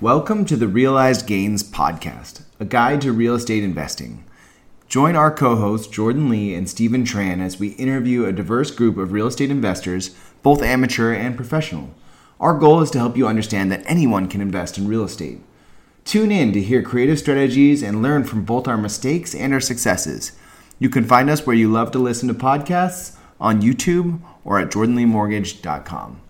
Welcome to the Realized Gains Podcast, a guide to real estate investing. Join our co hosts, Jordan Lee and Steven Tran, as we interview a diverse group of real estate investors, both amateur and professional. Our goal is to help you understand that anyone can invest in real estate. Tune in to hear creative strategies and learn from both our mistakes and our successes. You can find us where you love to listen to podcasts on YouTube or at jordanleemortgage.com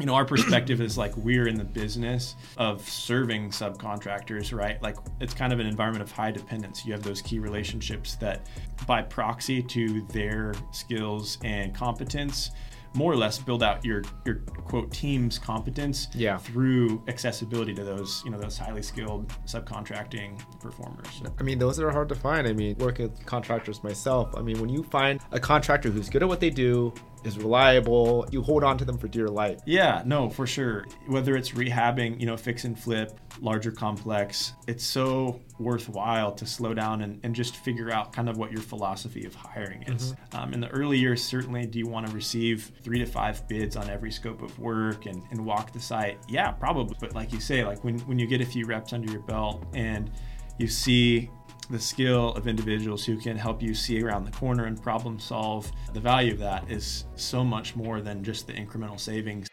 you know our perspective is like we're in the business of serving subcontractors right like it's kind of an environment of high dependence you have those key relationships that by proxy to their skills and competence more or less build out your your quote team's competence yeah. through accessibility to those you know those highly skilled subcontracting performers. I mean, those are hard to find. I mean, working with contractors myself. I mean, when you find a contractor who's good at what they do, is reliable, you hold on to them for dear life. Yeah, no, for sure. Whether it's rehabbing, you know, fix and flip, larger complex, it's so worthwhile to slow down and, and just figure out kind of what your philosophy of hiring is. Mm-hmm. Um, in the early years, certainly, do you want to receive three to five bids on every scope of work and, and walk the site? Yeah, probably. But like you say, like when, when you get a few reps under your belt and you see the skill of individuals who can help you see around the corner and problem solve, the value of that is so much more than just the incremental savings.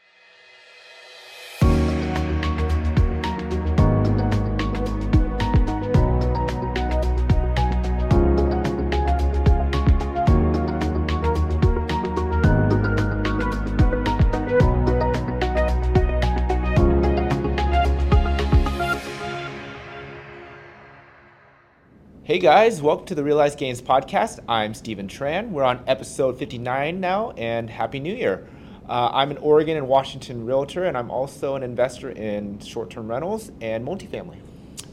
Hey guys, welcome to the Realized Gains podcast. I'm Steven Tran. We're on episode 59 now, and Happy New Year. Uh, I'm an Oregon and Washington realtor, and I'm also an investor in short term rentals and multifamily.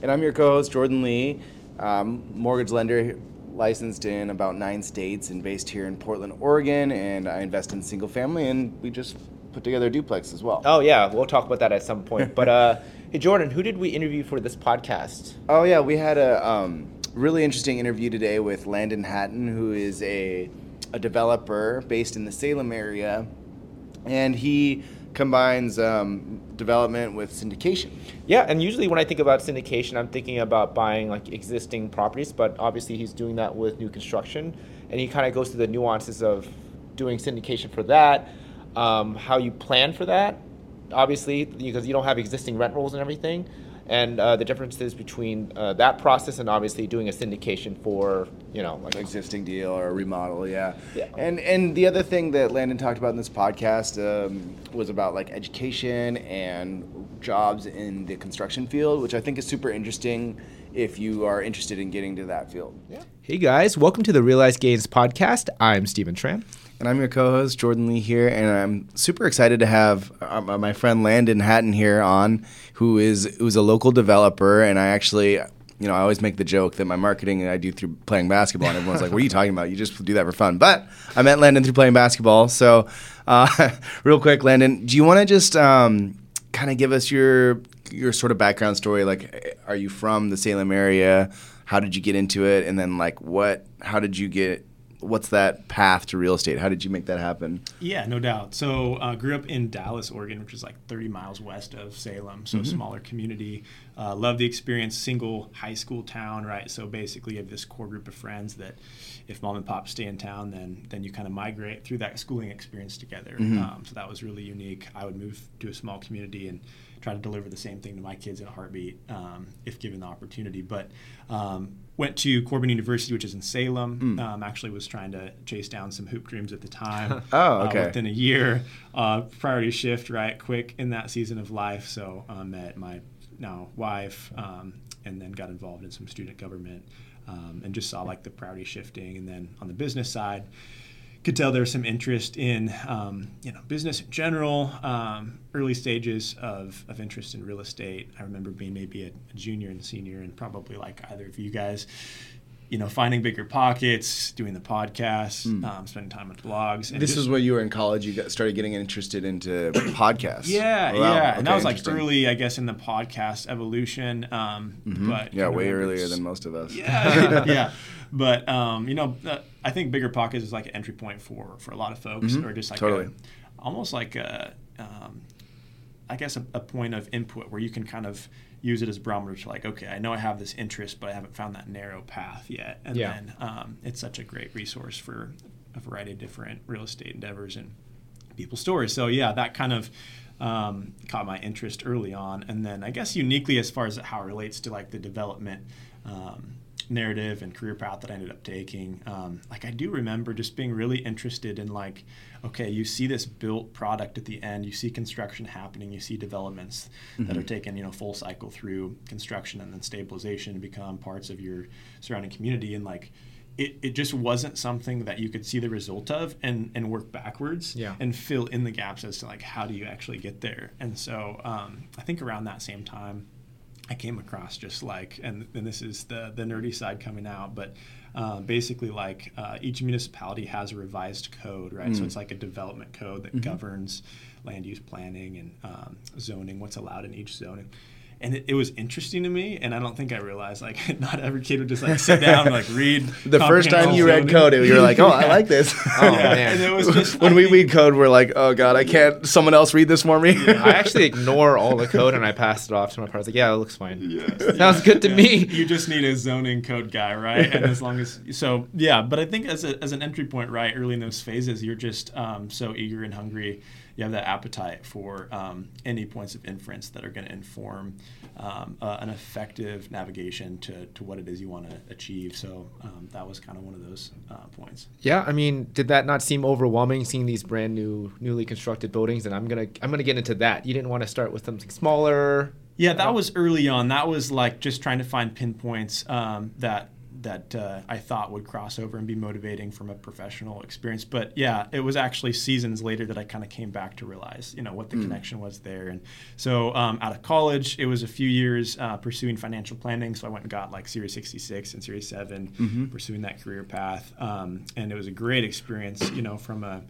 And I'm your co host, Jordan Lee, um, mortgage lender licensed in about nine states and based here in Portland, Oregon. And I invest in single family, and we just put together a duplex as well. Oh, yeah, we'll talk about that at some point. but uh, hey, Jordan, who did we interview for this podcast? Oh, yeah, we had a. Um, really interesting interview today with Landon Hattan, who is a, a developer based in the Salem area, and he combines um, development with syndication. Yeah, and usually when I think about syndication, I'm thinking about buying like existing properties, but obviously he's doing that with new construction, and he kind of goes through the nuances of doing syndication for that, um, how you plan for that, obviously because you don't have existing rent rolls and everything and uh, the differences between uh, that process and obviously doing a syndication for you know like existing deal or a remodel yeah. yeah. And and the other thing that landon talked about in this podcast um, was about like education and jobs in the construction field which i think is super interesting if you are interested in getting to that field. Yeah. Hey guys. Welcome to the realized gains podcast. I'm steven tran and I'm your co-host Jordan Lee here, and I'm super excited to have uh, my friend Landon Hattan here on who is who's a local developer, and I actually you know, I always make the joke that my marketing I do through playing basketball, and everyone's like, "What are you talking about? You just do that for fun." But I met Landon through playing basketball. So, uh, real quick, Landon, do you want to just um, kind of give us your your sort of background story? Like, are you from the Salem area? How did you get into it? And then, like, what? How did you get what's that path to real estate? How did you make that happen? Yeah, no doubt. So uh, grew up in Dallas, Oregon, which is like 30 miles west of Salem, so mm-hmm. a smaller community. Uh, love the experience, single high school town, right? So basically, you have this core group of friends that, if mom and pop stay in town, then then you kind of migrate through that schooling experience together. Mm-hmm. Um, so that was really unique. I would move to a small community and try to deliver the same thing to my kids in a heartbeat um, if given the opportunity. But um, went to Corban University, which is in Salem. Mm. Um, actually, was trying to chase down some hoop dreams at the time. oh, okay. Uh, within a year, uh, priority shift right quick in that season of life. So uh, met my now wife, um, and then got involved in some student government, um, and just saw like the priority shifting. And then on the business side could tell there's some interest in um, you know business in general, um, early stages of, of interest in real estate. I remember being maybe a, a, junior and senior, and probably like either of you guys, you know, finding BiggerPockets, doing the podcast, mm. um, spending time on blogs. And this just, is where you were in college. You got, started getting interested into podcasts. Yeah, wow. yeah, okay, and that was like early, I guess, in the podcast evolution. Um, mm-hmm. But yeah, way earlier than most of us. Yeah, yeah. But um, you know, uh, I think BiggerPockets is like an entry point for for a lot of folks, mm-hmm. or just like totally. a, almost like a um, I guess a, a point of input where you can kind of use it as a barometer to like, okay, I know I have this interest, but I haven't found that narrow path yet. And Yeah. then um, it's such a great resource for a variety of different real estate endeavors and people's stories. So yeah, that kind of um, caught my interest early on, and then I guess uniquely as far as how it relates to like the development um, narrative and career path that I ended up taking. Um, like I do remember just being really interested in like, okay, you see this built product at the end, you see construction happening, you see developments that are taken, you know, full cycle through construction and then stabilization to become parts of your surrounding community, and like. It, it just wasn't something that you could see the result of and, and work backwards Yeah. and fill in the gaps as to like how do you actually get there and so um, i think around that same time I came across just like, and, and this is the, the nerdy side coming out, but um, basically like uh, each municipality has a revised code, right? So it's like a development code that governs land use planning and um, zoning, what's allowed in each zoning. And it, it was interesting to me, and I don't think I realized like not every kid would just like sit down and like read. The first time comprehensive you read code, you were like, "Oh, I like this." Oh, yeah, man. and it was just when I we think- read code, we're like, "Oh God, I can't. Someone else read this for me." I actually ignore all the code and I pass it off to my partner. Like, yeah, it looks fine. Yes. Sounds good to Yeah. me. You just need a zoning code guy, right? And as long as so, yeah. But I think as, a, as an entry point, right, early in those phases, you're just um, so eager and hungry. You have that appetite for um, any points of inference that are going to inform um, uh, an effective navigation to, to what it is you want to achieve. So um, that was kind of one of those uh, points. Yeah, I mean, did that not seem overwhelming seeing these brand new, newly constructed buildings? And I'm gonna, I'm gonna get into that. You didn't want to start with something smaller. Yeah, that was early on. That was like just trying to find pinpoints um, that that uh, I thought would cross over and be motivating from a professional experience. But yeah, it was actually seasons later that I kind of came back to realize, you know, what the connection was there. And so um, out of college, it was a few years uh, pursuing financial planning. So I went and got like Series 66 and Series 7, pursuing that career path. Um, and it was a great experience, you know, from a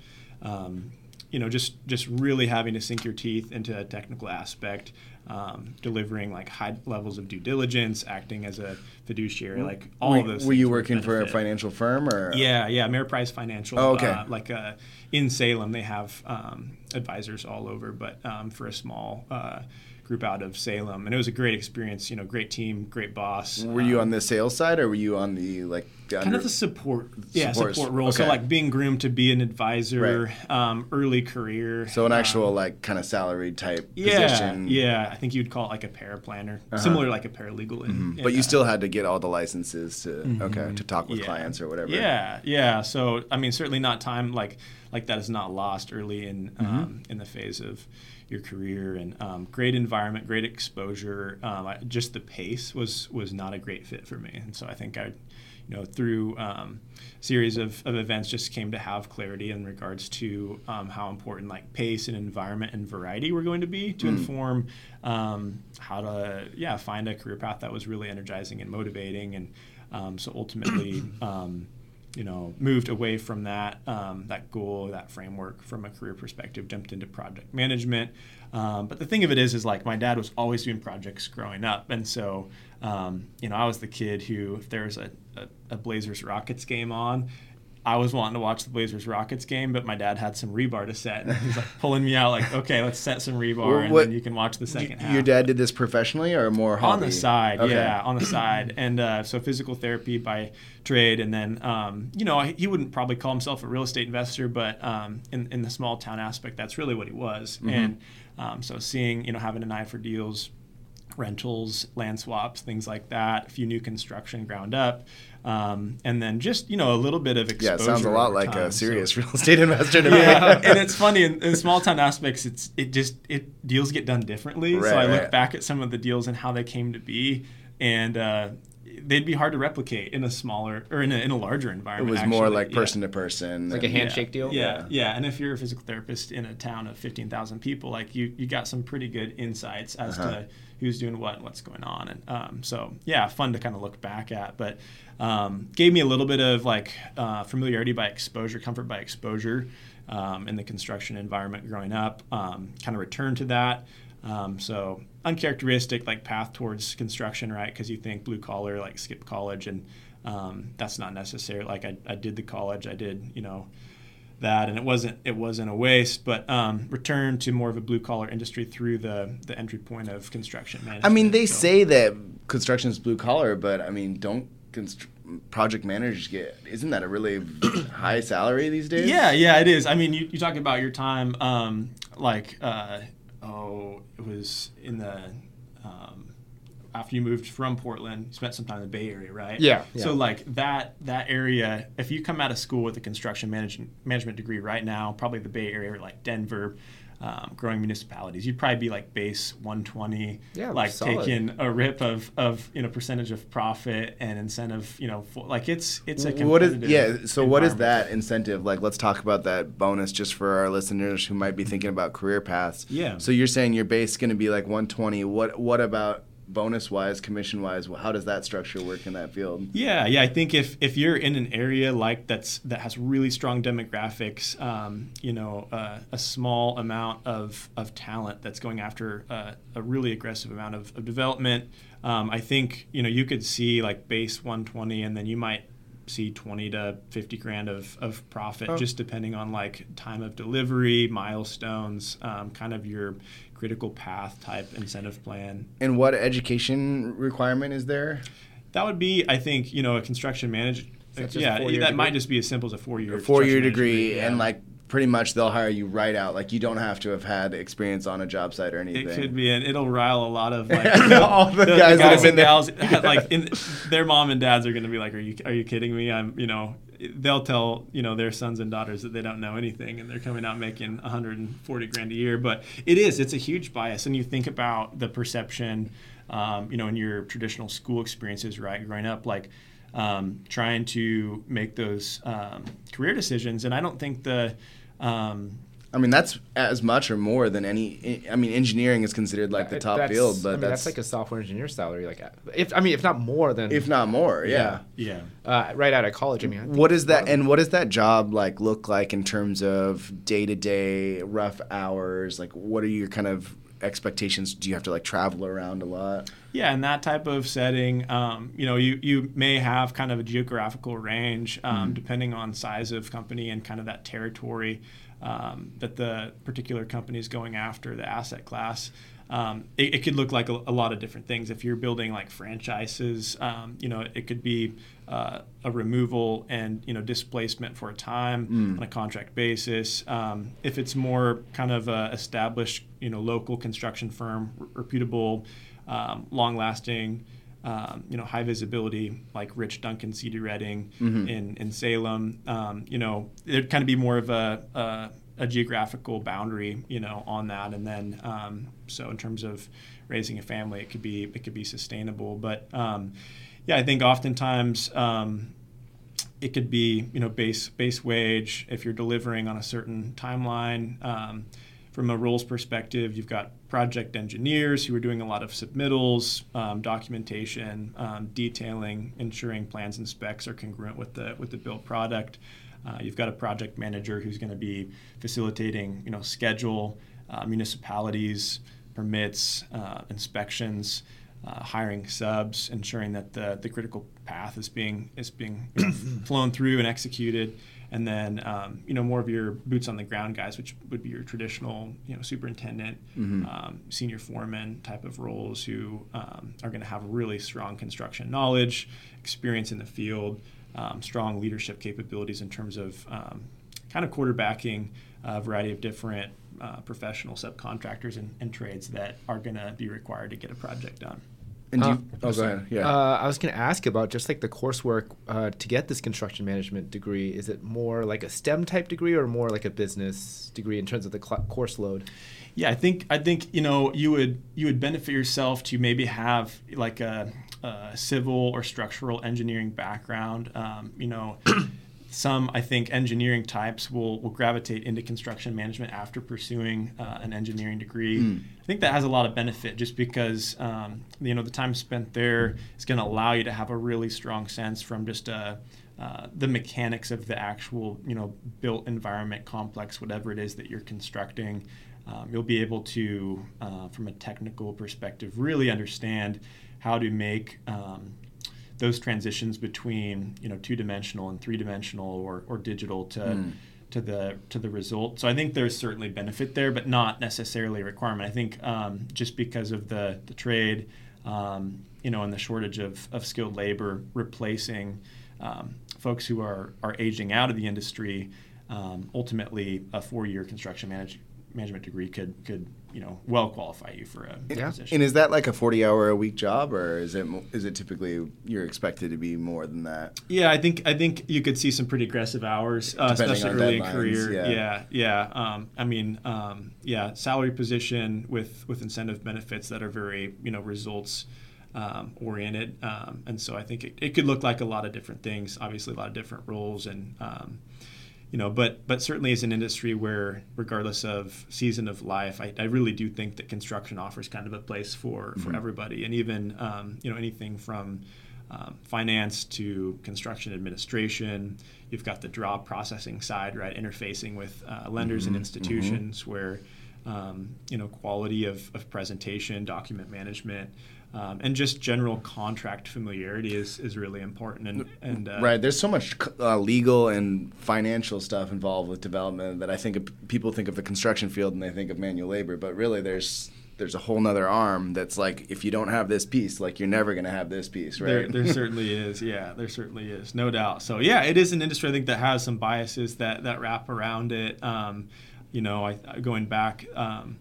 um, you know, just just really having to sink your teeth into a technical aspect, um, delivering like high levels of due diligence, acting as a fiduciary, like all were, of those. were you working for a financial firm or? Yeah, yeah, Ameriprise Financial. Oh, okay. Uh, like uh, in Salem, they have um, advisors all over, but um, for a small uh, group out of Salem, and it was a great experience. You know, great team, great boss. Were you um, on the sales side or were you on the like? the kind under- of the support yeah Support- support, role so like being groomed to be an advisor um, early career so an um, actual like kind of salaried type yeah position. yeah i think you'd call it like a paraplanner similar to like a paralegal in, in, Mm-hmm. But you uh, still had to get all the licenses to okay to talk with yeah. clients or whatever. Yeah, yeah. So I mean, certainly not time like like that is not lost early in Mm-hmm. um, in the phase of your career and um, great environment, great exposure. Um, I, just the pace was was not a great fit for me, and so I think I, you know, through um, series of, of events, just came to have clarity in regards to um, how important like pace and environment and variety were going to be to inform um, how to yeah find a career path that was really energizing and motivating, and um, so ultimately. You know, moved away from that um, that goal, that framework from a career perspective, jumped into project management. Um, but the thing of it is, is like my dad was always doing projects growing up, and so um, you know, I was the kid who, if there was a, a, a Blazers Rockets game on. I was wanting to watch the Blazers Rockets game, but my dad had some rebar to set. And he's like pulling me out, like, okay, let's set some rebar, and What- then you can watch the second half Your dad did this professionally or more hobby? on the side Okay. yeah on the side and uh, so physical therapy by trade and then um, you know he wouldn't probably call himself a real estate investor but um, in, in the small town aspect that's really what he was Mm-hmm. and um, so seeing you know having an eye for deals rentals land swaps things like that a few new construction ground up um, and then just you know a little bit of exposure Yeah, it sounds a lot like time. a So- serious real estate investor to me. yeah, and it's funny in, in small town aspects. It's it just it deals get done differently. Right, so I right. look back at some of the deals and how they came to be, and uh, they'd be hard to replicate in a smaller or in a, in a larger environment. It environment. was more actually. like Yeah. person to person. Like a and- handshake deal? Yeah, Yeah. yeah, And if you're a physical therapist in a town of fifteen thousand people, like you, you got some pretty good insights as Uh-huh. to who's doing what and what's going on. And um, so, yeah, fun to kind of look back at. But um, gave me a little bit of like uh, familiarity by exposure, comfort by exposure um, in the construction environment growing up. Um, kind of returned to that. Um, so uncharacteristic like path towards construction, right? Because you think blue collar, like skip college, and um, that's not necessary. Like I, I did the college, I did, you know, that, and it wasn't it wasn't a waste, but um, returned to more of a blue collar industry through the the entry point of construction management. I mean, they So- say that construction is blue collar, but I mean, don't const- project managers get? Isn't that a really high salary these days? Yeah, yeah, it is. I mean, you, you talk about your time, um, like, uh, oh, it was in the, um, after you moved from Portland, you spent some time in the Bay Area, right? Yeah, So like that that area, if you come out of school with a construction management management degree right now, probably the Bay Area, or like Denver. Um, growing municipalities, you'd probably be like base 120, Yeah, like solid. taking a rip of, of you know percentage of profit and incentive, you know, for, like it's it's a What is yeah? So what is that incentive? Like, let's talk about that bonus just for our listeners who might be thinking about career paths. Yeah. So you're saying your base is going to be like 120. What what about bonus wise, commission wise? How does that structure work in that field? Yeah, yeah. I think if if you're in an area like that's that has really strong demographics, um, you know, uh, a small amount of of talent that's going after uh, a really aggressive amount of, of development, um, I think you know you could see like base 120, and then you might see 20 to 50 grand of, of profit Oh. just depending on like time of delivery milestones um, kind of your critical path type incentive plan And what education requirement is there? that would be, I think, you know, a construction manager. Yeah, four-year that might just be as simple as a four-year degree. A four year construction degree, management, and like pretty much they'll hire you right out. Like you don't have to have had experience on a job site or anything. It could be, and it'll rile a lot of like All the guys that have been there. gals. Like, in, their mom and dads are going to be like, "Are you are you kidding me?" I'm, you know, they'll tell you know their sons and daughters that they don't know anything, and they're coming out making 140 grand a year. But it is, it's a huge bias, and you think about the perception, um, you know, in your traditional school experiences, right, growing up, like. Um, trying to make those um, career decisions, and I don't think the um, I mean, that's as much or more than any. I mean, engineering is considered like the top that's- field, but I mean, that's, that's like a software engineer salary. Like, if I mean, if not more than if not more. Yeah. yeah. uh, right out of college. I mean, I What is that? And what does that job like look like in terms of day to day rough hours? Like, what are your kind of expectations? Do you have to like travel around a lot? Yeah, in that type of setting, um, you know, you, you may have kind of a geographical range um, depending on size of company and kind of that territory um, that the particular company is going after, the asset class. Um, it, it could look like a, a lot of different things. If you're building like franchises, um, you know, it could be uh, a removal and you know displacement for a time on a contract basis. Um, if it's more kind of a established, you know, local construction firm, reputable, um, long-lasting, um, you know, high visibility, like Rich Duncan, CD Redding in in Salem. Um, you know, it'd kind of be more of a, a a geographical boundary, you know, on that, and then um, so in terms of raising a family, it could be it could be sustainable. But um, yeah, I think oftentimes. Um, it could be you know base base wage if you're delivering on a certain timeline. From a roles perspective, you've got project engineers who are doing a lot of submittals, um, documentation, um, detailing, ensuring plans and specs are congruent with the with the built product. Uh, you've got a project manager who's going to be facilitating you know schedule, uh, municipalities, permits, uh, inspections uh, hiring subs, ensuring that the, the critical path is being is being flown through and executed, and then um, you know more of your boots on the ground guys, which would be your traditional you know superintendent, um, senior foreman type of roles who um, are going to have really strong construction knowledge, experience in the field, um, strong leadership capabilities in terms of um, kind of quarterbacking a variety of different uh, professional subcontractors and, and trades that are going to be required to get a project done. And do Uh, you, oh, go ahead. Yeah. Uh, I was going to ask about just like the coursework uh, to get this construction management degree. Is it more like a STEM type degree or more like a business degree in terms of the cl- course load? Yeah, I think I think you know you would you would benefit yourself to maybe have like a, a civil or structural engineering background. Um, you know, some I think engineering types will will gravitate into construction management after pursuing uh, an engineering degree. I think that has a lot of benefit just because um, you know the time spent there is going to allow you to have a really strong sense from just a uh, the mechanics of the actual, you know, built environment complex, whatever it is that you're constructing, um, you'll be able to, uh, from a technical perspective, really understand how to make um, those transitions between, you know, two-dimensional and three-dimensional or, or digital to to the to the result. So I think there's certainly benefit there, but not necessarily a requirement. I think um, just because of the the trade, um, you know, and the shortage of, of skilled labor replacing um, folks who are are aging out of the industry, um, ultimately a four year construction manage, management degree could could you know well qualify you for a yeah. position. And is that like a forty hour a week job, or is it is it typically you're expected to be more than that? Yeah, I think I think you could see some pretty aggressive hours, uh, especially on early in career. yeah. Yeah, yeah. Um, I mean, um, yeah, salary position with with incentive benefits that are very you know results. Um, oriented, um, and so I think it, it could look like a lot of different things. Obviously, a lot of different roles, and um, you know, but but certainly as an industry where, regardless of season of life, I, I really do think that construction offers kind of a place for for Mhm. everybody, and even um, you know anything from um, finance to construction administration. You've got the draw processing side, right, interfacing with uh, lenders Mhm, and institutions where um, you know quality of, of presentation, document management. Um, and just general contract familiarity is, is really important, and and uh, right. There's so much uh, legal and financial stuff involved with development that I think of, people think of the construction field and they think of manual labor, but really there's there's a whole nother arm that's like if you don't have this piece, like you're never gonna have this piece, right? There, there certainly is. Yeah, there certainly is, no doubt. So yeah, it is an industry I think that has some biases that that wrap around it. Um, you know, I, going back, um,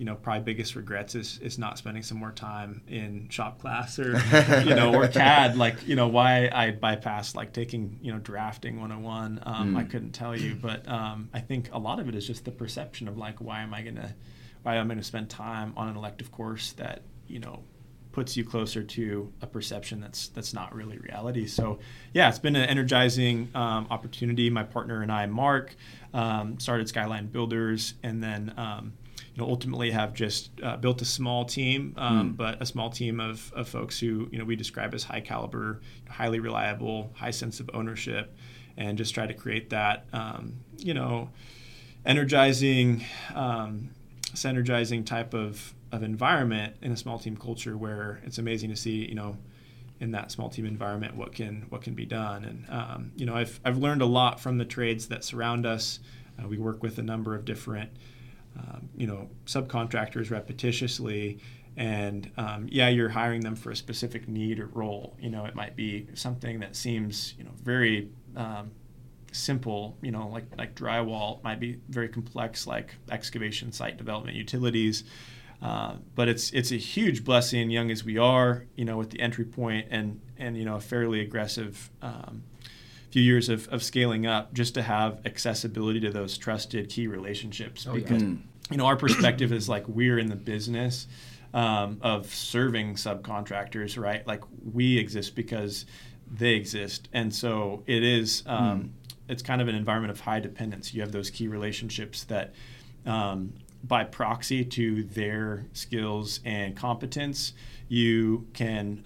you know, probably biggest regrets is is not spending some more time in shop class or you know or CAD. Like you know why I bypassed like taking you know drafting 101. Um, Mm. I couldn't tell you, but um, I think a lot of it is just the perception of like why am I gonna why am I gonna spend time on an elective course that you know puts you closer to a perception that's that's not really reality. So yeah, it's been an energizing um, opportunity. My partner and I, Mark, um, started Skyline Builders, and then um, you know ultimately have just uh, built a small team, um, Mm. but a small team of, of folks who you know we describe as high caliber, highly reliable, high sense of ownership, and just try to create that um, you know energizing. Um, synergizing type of, of environment in a small team culture where it's amazing to see you know in that small team environment what can what can be done and um, you know I've, I've learned a lot from the trades that surround us uh, we work with a number of different um, you know subcontractors repetitiously and um, yeah you're hiring them for a specific need or role you know it might be something that seems you know very um, simple, you know, like like drywall might be very complex, like excavation, site development, utilities. Uh, but it's it's a huge blessing, young as we are, you know, with the entry point and and you know a fairly aggressive um, few years of, of scaling up, just to have accessibility to those trusted key relationships. Oh, yeah. because Mm. you know our perspective is like we're in the business um, of serving subcontractors, right? Like we exist because they exist, and so it is. Um, It's kind of an environment of high dependence. You have those key relationships that, um, by proxy to their skills and competence, you can.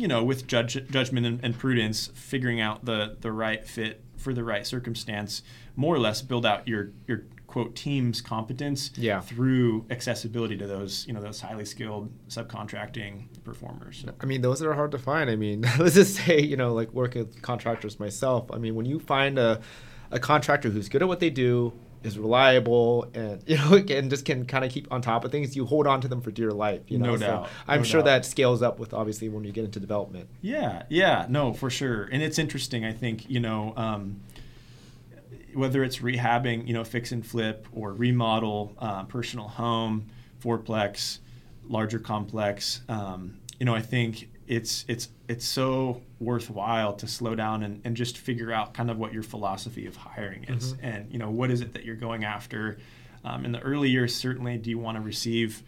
You know, with judge, judgment and, and prudence, figuring out the the right fit for the right circumstance, more or less build out your your quote team's competence Yeah. through accessibility to those you know those highly skilled subcontracting performers. So, I mean, those are hard to find. I mean, let's just say, you know, like working with contractors myself. I mean, when you find a, a contractor who's good at what they do, is reliable, and you know, and just can kind of keep on top of things, you hold on to them for dear life. You know, No So doubt. I'm No sure doubt. that scales up with obviously when you get into development. Yeah, yeah, no, for sure. And it's interesting. I think you know um, whether it's rehabbing, you know, fix and flip or remodel, uh, personal home, fourplex, larger complex. Um, you know, I think it's it's it's so worthwhile to slow down and, and just figure out kind of what your philosophy of hiring is, and you know, what is it that you're going after. Um, in the early years, certainly, do you want to receive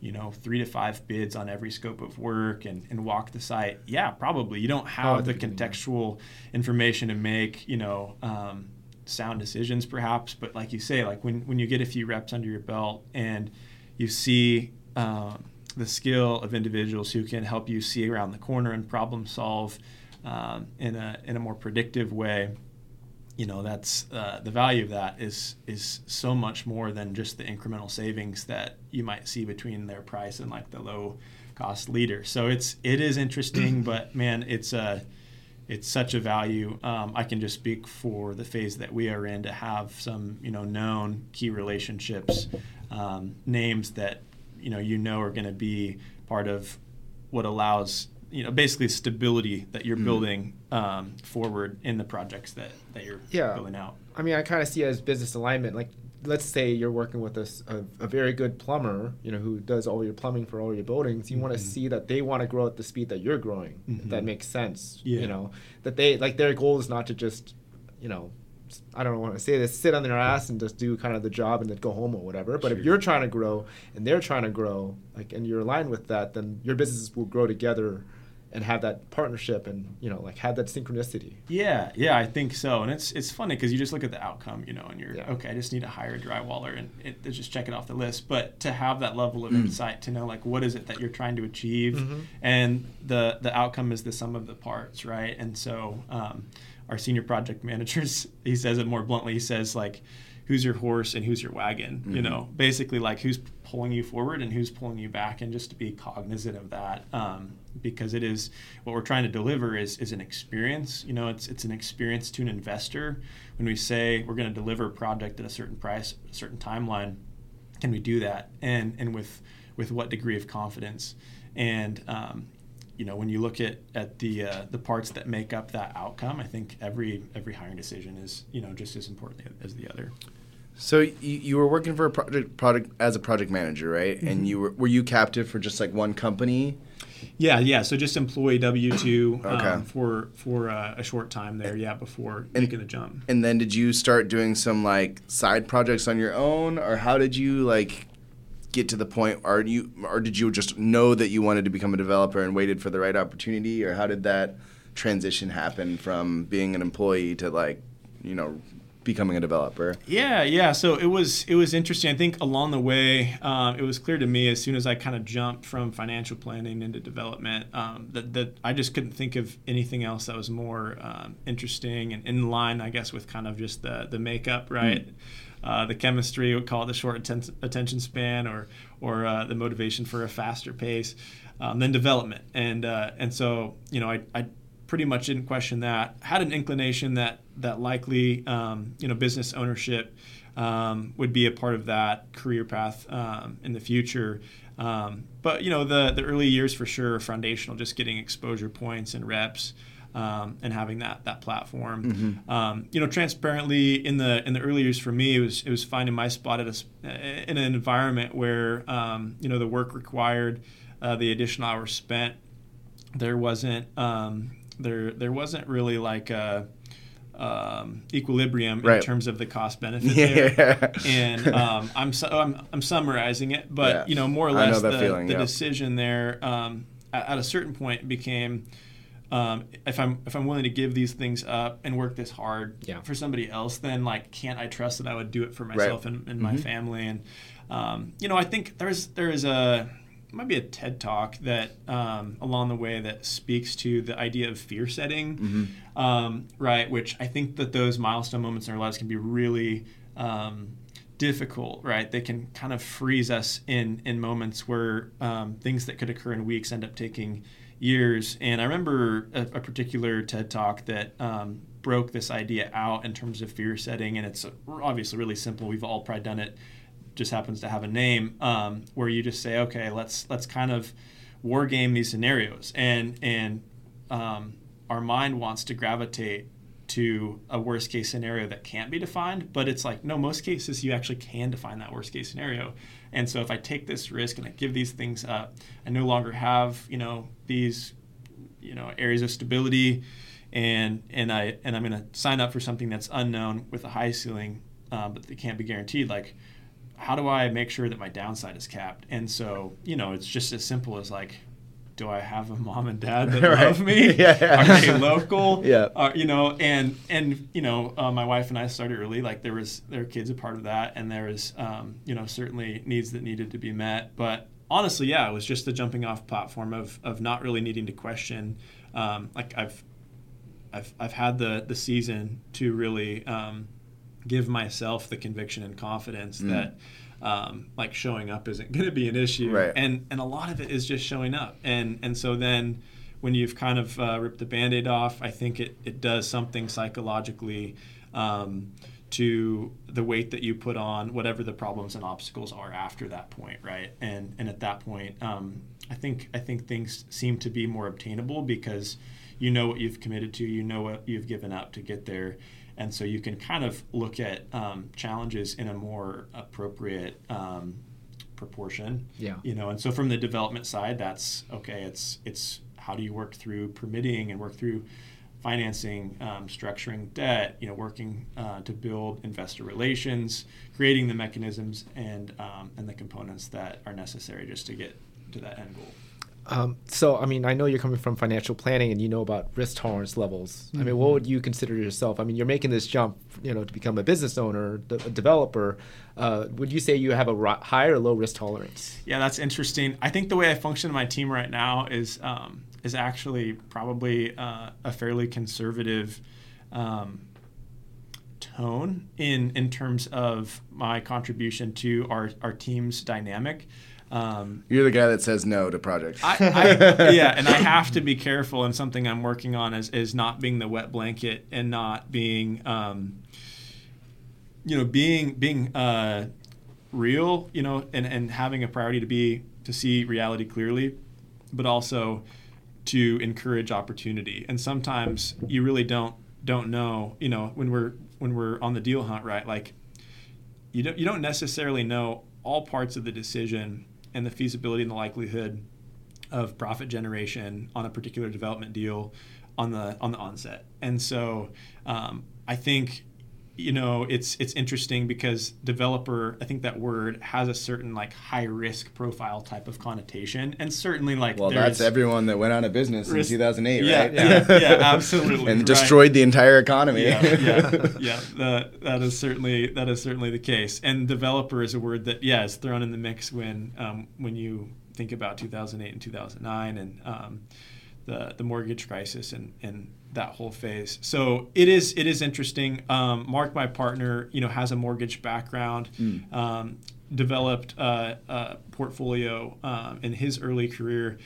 you know, three to five bids on every scope of work and, and walk the site? Yeah, probably. You don't have the contextual information to make, you know, um, sound decisions perhaps. But like you say, like when, when you get a few reps under your belt and you see um, the skill of individuals who can help you see around the corner and problem solve um, in, a, in a more predictive way, you know that's uh, the value of that is is so much more than just the incremental savings that you might see between their price and like the low cost leader. So it's it is interesting, but man, it's a it's such a value. Um, I can just speak for the phase that we are in to have some, you know, known key relationships, um, names that, you know, you know are going to be part of what allows, you know, basically stability that you're Mhm. building um, forward in the projects that, that you're Yeah. building out. I mean, I kind of see it as business alignment. Like, let's say you're working with a very good plumber, you know, who does all your plumbing for all your buildings. You want to see that they want to grow at the speed that you're growing. If that makes sense. Yeah. You know, that they like their goal is not to just, you know, I don't want to say this, sit on their ass and just do kind of the job and then go home or whatever. But if you're trying to grow and they're trying to grow, like, and you're aligned with that, then your businesses will grow together and have that partnership and you know like have that synchronicity Yeah, yeah, I think so. And it's it's funny because you just look at the outcome, you know, and you're Yeah. okay. I just need to hire a drywaller, and it, it's just check it off the list. But to have that level of Mm. insight, to know like what is it that you're trying to achieve, Mhm. and the the outcome is the sum of the parts, right? And so um, our senior project managers, he says it more bluntly. He says like, who's your horse and who's your wagon? You Mhm. know, basically like who's pulling you forward and who's pulling you back, and just to be cognizant of that. Um, because it is what we're trying to deliver is, is an experience. You know, it's it's an experience to an investor. When we say we're going to deliver a project at a certain price, a certain timeline, can we do that? And and with with what degree of confidence? And um, you know, when you look at at the uh, the parts that make up that outcome, I think every every hiring decision is you know just as important as the other. So you, you were working for a project product as a project manager, right? Mm-hmm. And you were were you captive for just like one company? Yeah, yeah. So just employee W two Okay. um, for for uh, a short time there. Yeah, before And- making the jump. And then did you start doing some like side projects on your own, or how did you like get to the point? Are you or did you just know that you wanted to become a developer and waited for the right opportunity, or how did that transition happen from being an employee to like you know becoming a developer? Yeah, yeah. So it was it was interesting. I think along the way, um, it was clear to me as soon as I kind of jumped from financial planning into development um, that that I just couldn't think of anything else that was more um, interesting and in line, I guess, with kind of just the the makeup, right? Uh, the chemistry, we call it the short atten- attention span, or or uh, the motivation for a faster pace, um, then development, and uh, and so you know I, I pretty much didn't question that. Had an inclination that that likely um, you know business ownership um, would be a part of that career path um, in the future. Um, but you know the the early years for sure are foundational, just getting exposure points and reps. Um, and having that that platform, um, you know, transparently in the in the early years for me, it was it was finding my spot at a, in an environment where um, you know the work required, uh, the additional hours spent, there wasn't um, there there wasn't really like a um, equilibrium in terms of the cost benefit there. Yeah. And um, I'm, su- I'm I'm summarizing it, but Yeah. you know more or know less the, feeling, the yeah. decision there um, at, at a certain point became. Um, if I'm if I'm willing to give these things up and work this hard Yeah. for somebody else, then like can't I trust that I would do it for myself and, and my Mhm. family? And um, you know, I think there's there is a might be a TED talk that um, along the way that speaks to the idea of fear setting, Mhm. um, right? Which I think that those milestone moments in our lives can be really um, difficult, right? They can kind of freeze us in in moments where um, things that could occur in weeks end up taking years. And I remember a, a particular TED talk that um, broke this idea out in terms of fear setting, and it's obviously really simple. We've all probably done it. Just happens to have a name um, where you just say, okay, let's let's kind of war game these scenarios, and and um, our mind wants to gravitate to a worst case scenario that can't be defined but it's like no most cases you actually can define that worst case scenario and so if i take this risk and i give these things up i no longer have you know these you know areas of stability and and i and i'm going to sign up for something that's unknown with a high ceiling uh, but that can't be guaranteed like how do i make sure that my downside is capped? And so you know it's just as simple as like do I have a mom and dad that Right. love me? Yeah. Are they local? Yeah. Uh, you know, and and you know, uh, my wife and I started early. Like there was there were kids a part of that, and there was um, you know certainly needs that needed to be met. But honestly, yeah, it was just the jumping off platform of of not really needing to question. Um, like I've I've I've had the the season to really um, give myself the conviction and confidence Mm. that um, like showing up isn't going to be an issue Right. and and a lot of it is just showing up and and so then when you've kind of uh, ripped the band-aid off, I think it, it does something psychologically um, to the weight that you put on whatever the problems and obstacles are after that point, right? And and at that point, um, I think I think things seem to be more obtainable because you know what you've committed to, you know what you've given up to get there, and so you can kind of look at um, challenges in a more appropriate um, proportion. Yeah. You know, and so from the development side, that's okay. It's it's how do you work through permitting and work through financing, um, structuring debt, you know, working uh, to build investor relations, creating the mechanisms and um, and the components that are necessary just to get to that end goal. Um, so, I mean, I know you're coming from financial planning and you know about risk tolerance levels. I mean, what would you consider yourself? I mean, you're making this jump, you know, to become a business owner, a developer. Uh, would you say you have a ri- high or low risk tolerance? Yeah, that's interesting. I think the way I function in my team right now is um, is actually probably uh, a fairly conservative um, tone in in terms of my contribution to our our team's dynamic. Um, You're the guy that says no to projects. I, I, yeah, and I have to be careful. And something I'm working on is is not being the wet blanket and not being, um, you know, being being uh, real. You know, and and having a priority to be to see reality clearly, but also to encourage opportunity. And sometimes you really don't don't know. You know, when we're when we're on the deal hunt, right? Like you don't you don't necessarily know all parts of the decision and the feasibility and the likelihood of profit generation on a particular development deal on the on the onset. And so um, I think you know it's it's interesting because developer I think that word has a certain like high risk profile type of connotation and certainly like well, that's everyone that went out of business risk, in 2008, yeah, right? Yeah, yeah, absolutely, and destroyed right. the entire economy. Yeah, yeah, yeah. That, that is certainly that is certainly the case. And developer is a word that yeah is thrown in the mix when um, when you think about 2008 and 2009 and um, the the mortgage crisis and and that whole phase. So it is it is interesting. Um, Mark, my partner, you know, has a mortgage background. Mm. Um, developed a, a portfolio um, in his early career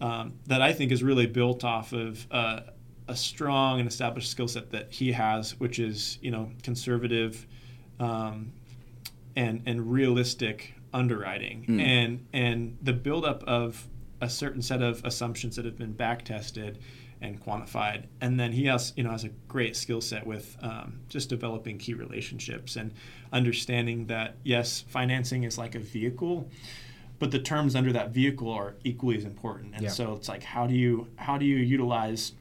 um, that I think is really built off of uh, a strong and established skill set that he has, which is you know conservative um, and and realistic underwriting mm. and and the buildup of a certain set of assumptions that have been back tested and quantified. And then he has, you know, has a great skill set with um, just developing key relationships and understanding that yes, financing is like a vehicle, but the terms under that vehicle are equally as important. And yeah. so it's like how do you how do you utilize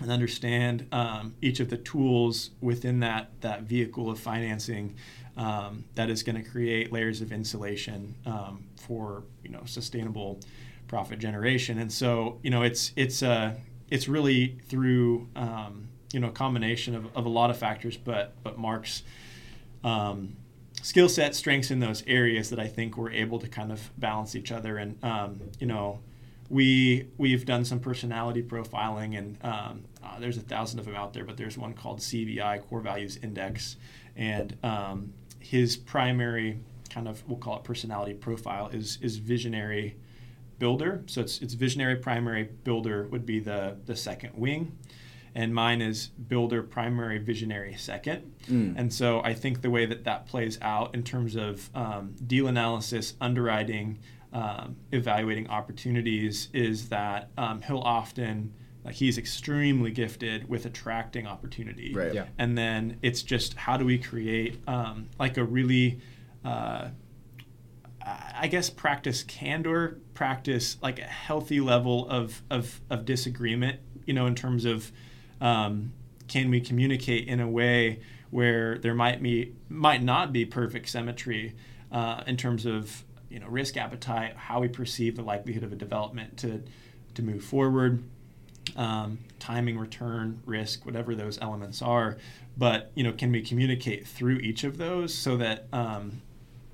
and understand um, each of the tools within that that vehicle of financing um, that is going to create layers of insulation um, for you know sustainable profit generation. And so you know it's it's a it's really through um, you know a combination of, of a lot of factors, but but Mark's um, skill set, strengths in those areas that I think we're able to kind of balance each other. And um, you know, we we've done some personality profiling, and um, uh, there's a thousand of them out there, but there's one called CVI Core Values Index, and um, his primary kind of we'll call it personality profile is is visionary builder. So it's, it's visionary primary builder would be the, the second wing. And mine is builder primary visionary second. Mm. And so I think the way that that plays out in terms of um, deal analysis, underwriting, um, evaluating opportunities is that um, he'll often like he's extremely gifted with attracting opportunity right yeah. and then it's just how do we create um, like a really uh, I guess practice candor, practice like a healthy level of of, of disagreement. You know, in terms of um, can we communicate in a way where there might be might not be perfect symmetry uh, in terms of you know risk appetite, how we perceive the likelihood of a development to to move forward, um, timing, return, risk, whatever those elements are. But you know, can we communicate through each of those so that um,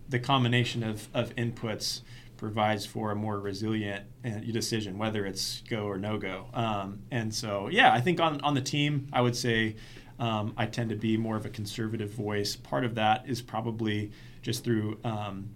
the combination of, of inputs provides for a more resilient uh, decision, whether it's go or no go. Um, and so, yeah, I think on, on the team, I would say um, I tend to be more of a conservative voice. Part of that is probably just through, um,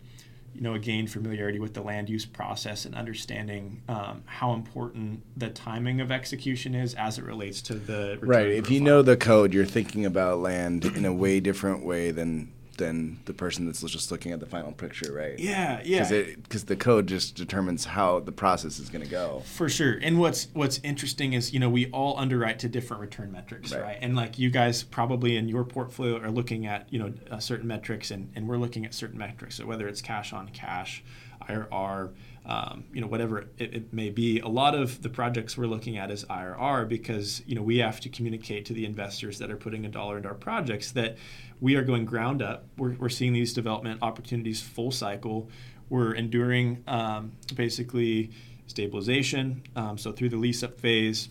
you know, gain familiarity with the land use process and understanding um, how important the timing of execution is as it relates to the Right. If you know the code, you're thinking about land in a way different way than than the person that's just looking at the final picture, right? Yeah, yeah. Because the code just determines how the process is going to go. For sure. And what's what's interesting is, you know, we all underwrite to different return metrics, Right. right? And like you guys probably in your portfolio are looking at, you know, uh, certain metrics and, and we're looking at certain metrics. So whether it's cash on cash, IRR, um, you know, whatever it, it may be, a lot of the projects we're looking at is IRR because, you know, we have to communicate to the investors that are putting a dollar into our projects that we are going ground up. We're, we're seeing these development opportunities full cycle. We're enduring um, basically stabilization. Um, so through the lease up phase,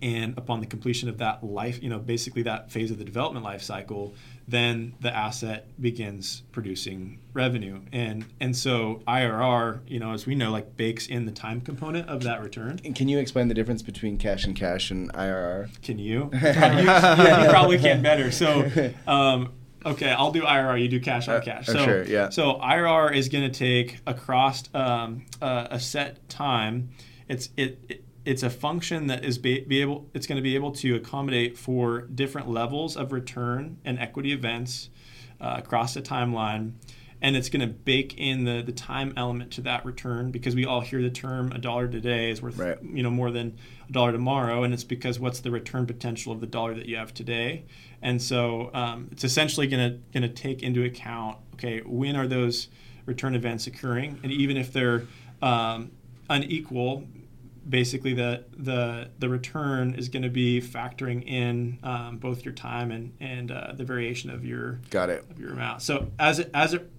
and upon the completion of that life, you know, basically that phase of the development life cycle, then the asset begins producing revenue. And and so IRR, you know, as we know, like bakes in the time component of that return. And can you explain the difference between cash and cash and IRR? Can you? you, you- probably can better. So, um, okay, I'll do IRR. You do cash on Uh, cash. uh, So, sure, yeah. So IRR is going to take across um, uh, a set time. It's it. it it's a function that is be, be able. It's going to be able to accommodate for different levels of return and equity events uh, across the timeline, and it's going to bake in the the time element to that return because we all hear the term a dollar today is worth Right. you know more than a dollar tomorrow and it's because what's the return potential of the dollar that you have today and so um, it's essentially going to going to take into account okay when are those return events occurring and even if they're um, unequal basically the the the return is going to be factoring in um, both your time and and uh, the variation of your Got it. of your amount. So as it, as it,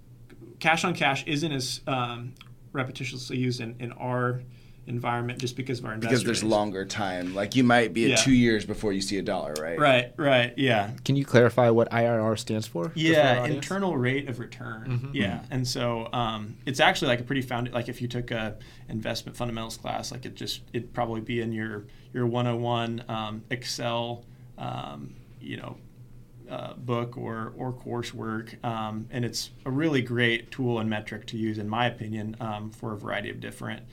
cash on cash isn't as um, repetitiously used in, in our environment just because of our investor Because there's base. longer time. Like you might be at Yeah. two years before you see a dollar, right? Right, right, yeah. Can you clarify what IRR stands for? just for Yeah, internal rate of return. Mm-hmm. Yeah, and so um, it's actually like a pretty found. Like if you took a investment fundamentals class, like it just it'd probably be in your your 101 um, Excel, um, you know, uh, book or or coursework, um, and it's a really great tool and metric to use, in my opinion, um, for a variety of different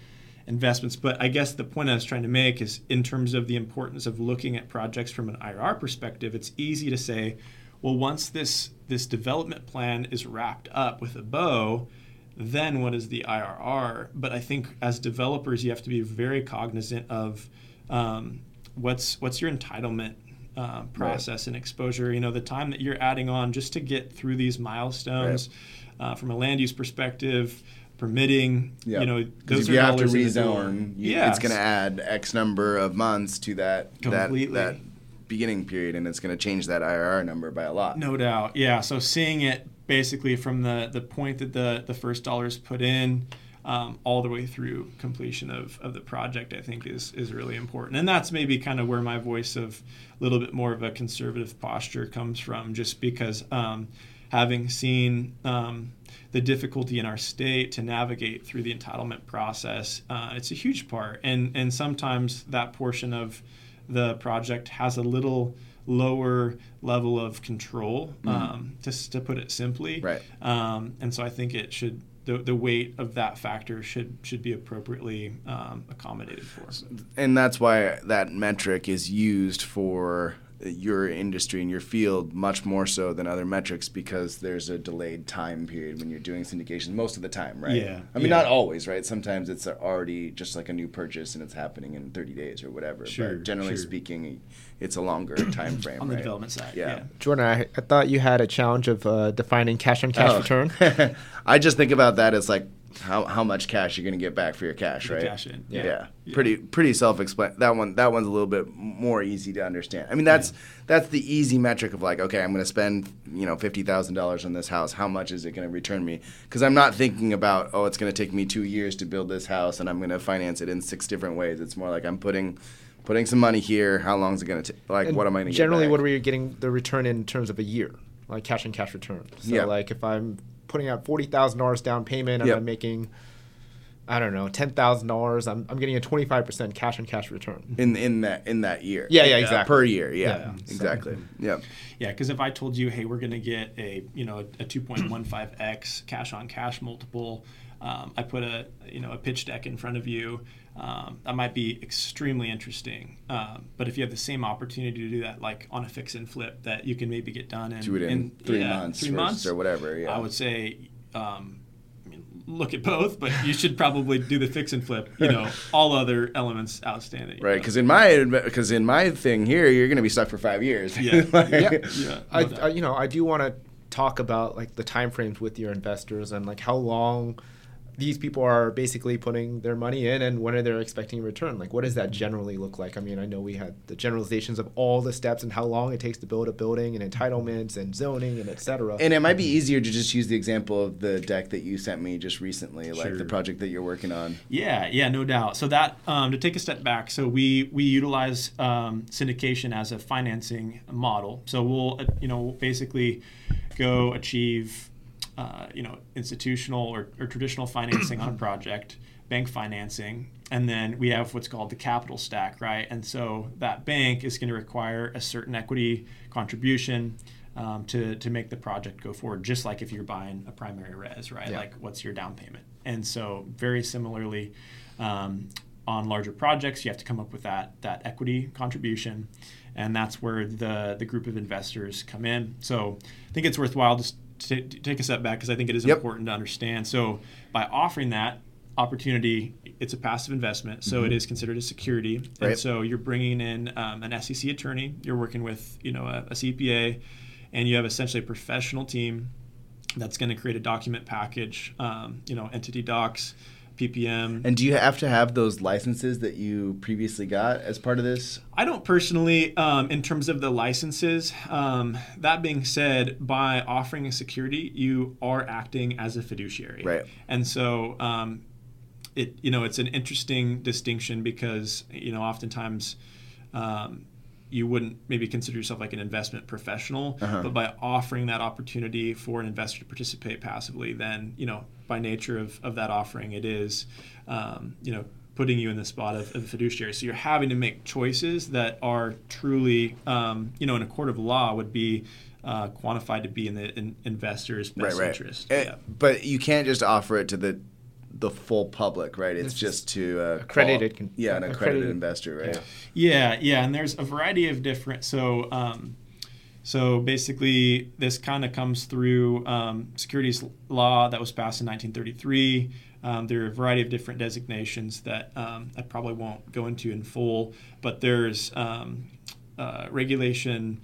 investments. But I guess the point I was trying to make is in terms of the importance of looking at projects from an IRR perspective, it's easy to say, well, once this this development plan is wrapped up with a bow, then what is the IRR? But I think as developers, you have to be very cognizant of um, what's what's your entitlement uh, process and exposure. You know, the time that you're adding on just to get through these milestones uh, from a land use perspective, permitting. Yeah. You know, Because those if you have to dollars in the door. rezone, you, yeah, it's going to add X number of months to that that that beginning period, and it's going to change that IRR number by a lot. No doubt. Yeah. So seeing it basically from the, the point that the, the first dollar is put in um, all the way through completion of, of the project, I think is, is really important. And that's maybe kind of where my voice of a little bit more of a conservative posture comes from, just because um, having seen um, the difficulty in our state to navigate through the entitlement process, uh, it's a huge part. And, and sometimes that portion of the project has a little lower level of control, um, just to put it simply. Right. Um, and so I think it should the, the weight of that factor should should be appropriately um, accommodated for. and that's why that metric is used for your industry and your field much more so than other metrics because there's a delayed time period when you're doing syndication most of the time right Yeah, i mean yeah. not always right sometimes it's already just like a new purchase and it's happening in 30 days or whatever Sure, but generally sure. speaking it's a longer time frame On the right? development side, yeah, yeah. Jordan, I, I thought you had a challenge of uh, defining cash on cash Oh. return. i just think about that as like how, how much cash you're going to get back for your cash right? cash in, yeah, yeah. Yeah. pretty pretty self-explanatory that one that one's a little bit more easy to understand. I mean that's that's the easy metric of like okay i'm going to spend you know $50000 on this house. How much is it going to return me? Because i'm not thinking about oh it's going to take me two years to build this house and i'm going to finance it in six different ways. It's more like i'm putting putting some money here. How long is it going to take like And what am i going to generally get back? what are we getting the return in terms of a year? Like cash on cash return. So Yeah. like if i'm putting out $40000 down payment and Yep. i'm making I don't know, ten thousand dollars, I'm I'm getting a twenty five percent cash on cash return. in in that in that year. Yeah, yeah, exactly. per year. Yeah, Yeah, yeah. exactly. Yeah. Yeah, because if I told you, hey, we're going to get a you know a 2.15x cash on cash multiple, um, I put a you know a pitch deck in front of you, um, that might be extremely interesting. Um, but if you have the same opportunity to do that, like on a fix and flip, that you can maybe get done in, Do it in, three yeah, months, three months or whatever. Yeah. I would say. Um, I mean, Look at both, but you should probably do the fix and flip. You know, all other elements outstanding. Right, because in my because in my thing here, you're going to be stuck for five years. Yeah. Like- Yeah. yeah, I. I you know I do want to talk about like the timeframes with your investors and like how long these people are basically putting their money in and when are they expecting a return like what does that generally look like i mean i know we had the generalizations of all the steps and how long it takes to build a building and entitlements and zoning and etc And it might be easier to just use the example of the deck that you sent me just recently, like the project that you're working on. Yeah, yeah, no doubt. So that um, to take a step back, so we we utilize um, syndication as a financing model. So we'll uh, you know basically go achieve uh, you know institutional or, or traditional financing on a project, bank financing, and then we have what's called the capital stack, right? And so that bank is going to require a certain equity contribution. Um, to, to make the project go forward, just like if you're buying a primary res, right? Yeah. Like what's your down payment. And so, very similarly, um, on larger projects, you have to come up with that that equity contribution, and that's where the the group of investors come in. So, I think it's worthwhile just to take a step back because I think it is Yep. important to understand. So, by offering that opportunity, it's a passive investment, so it is considered a security, and Right. so you're bringing in um, an SEC attorney. You're working with you know a, a CPA, and you have essentially a professional team that's going to create a document package, um, you know, entity docs, PPM. And do you have to have those licenses that you previously got as part of this? I don't personally, um, in terms of the licenses. Um, that being said, by offering a security, you are acting as a fiduciary, Right. And so, um, it you know, it's an interesting distinction because you know, oftentimes. Um, you wouldn't maybe consider yourself like an investment professional, Uh-huh. but by offering that opportunity for an investor to participate passively, then you know by nature of, of that offering, it is um, you know putting you in the spot of, of a fiduciary. So you're having to make choices that are truly um, you know in a court of law would be uh, quantified to be in the in, investor's best interest. Eh, yeah. But you can't just offer it to the the full public, right? It's, It's just to uh, accredited call- yeah, an accredited, accredited- investor, right? yeah. Yeah, yeah, and there's a variety of different. So, um, so basically, this kind of comes through um, securities law that was passed in 1933. Um, there are a variety of different designations that um, I probably won't go into in full, but there's um, uh, regulation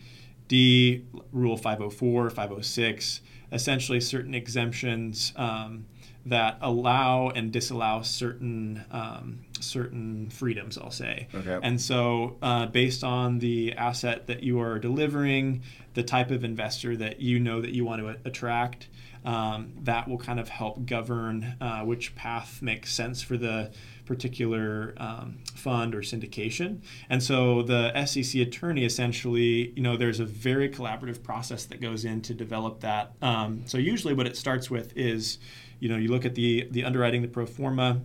D, Rule 504, 506, essentially certain exemptions um, that allow and disallow certain um, certain freedoms. I'll say. Okay. And so, uh, based on the asset that you are delivering, the type of investor that you know that you want to attract, um, that will kind of help govern uh, which path makes sense for the particular um, fund or syndication. And so the SEC attorney essentially, you know, there's a very collaborative process that goes in to develop that. Um, so usually what it starts with is, you know, you look at the the underwriting, the pro forma,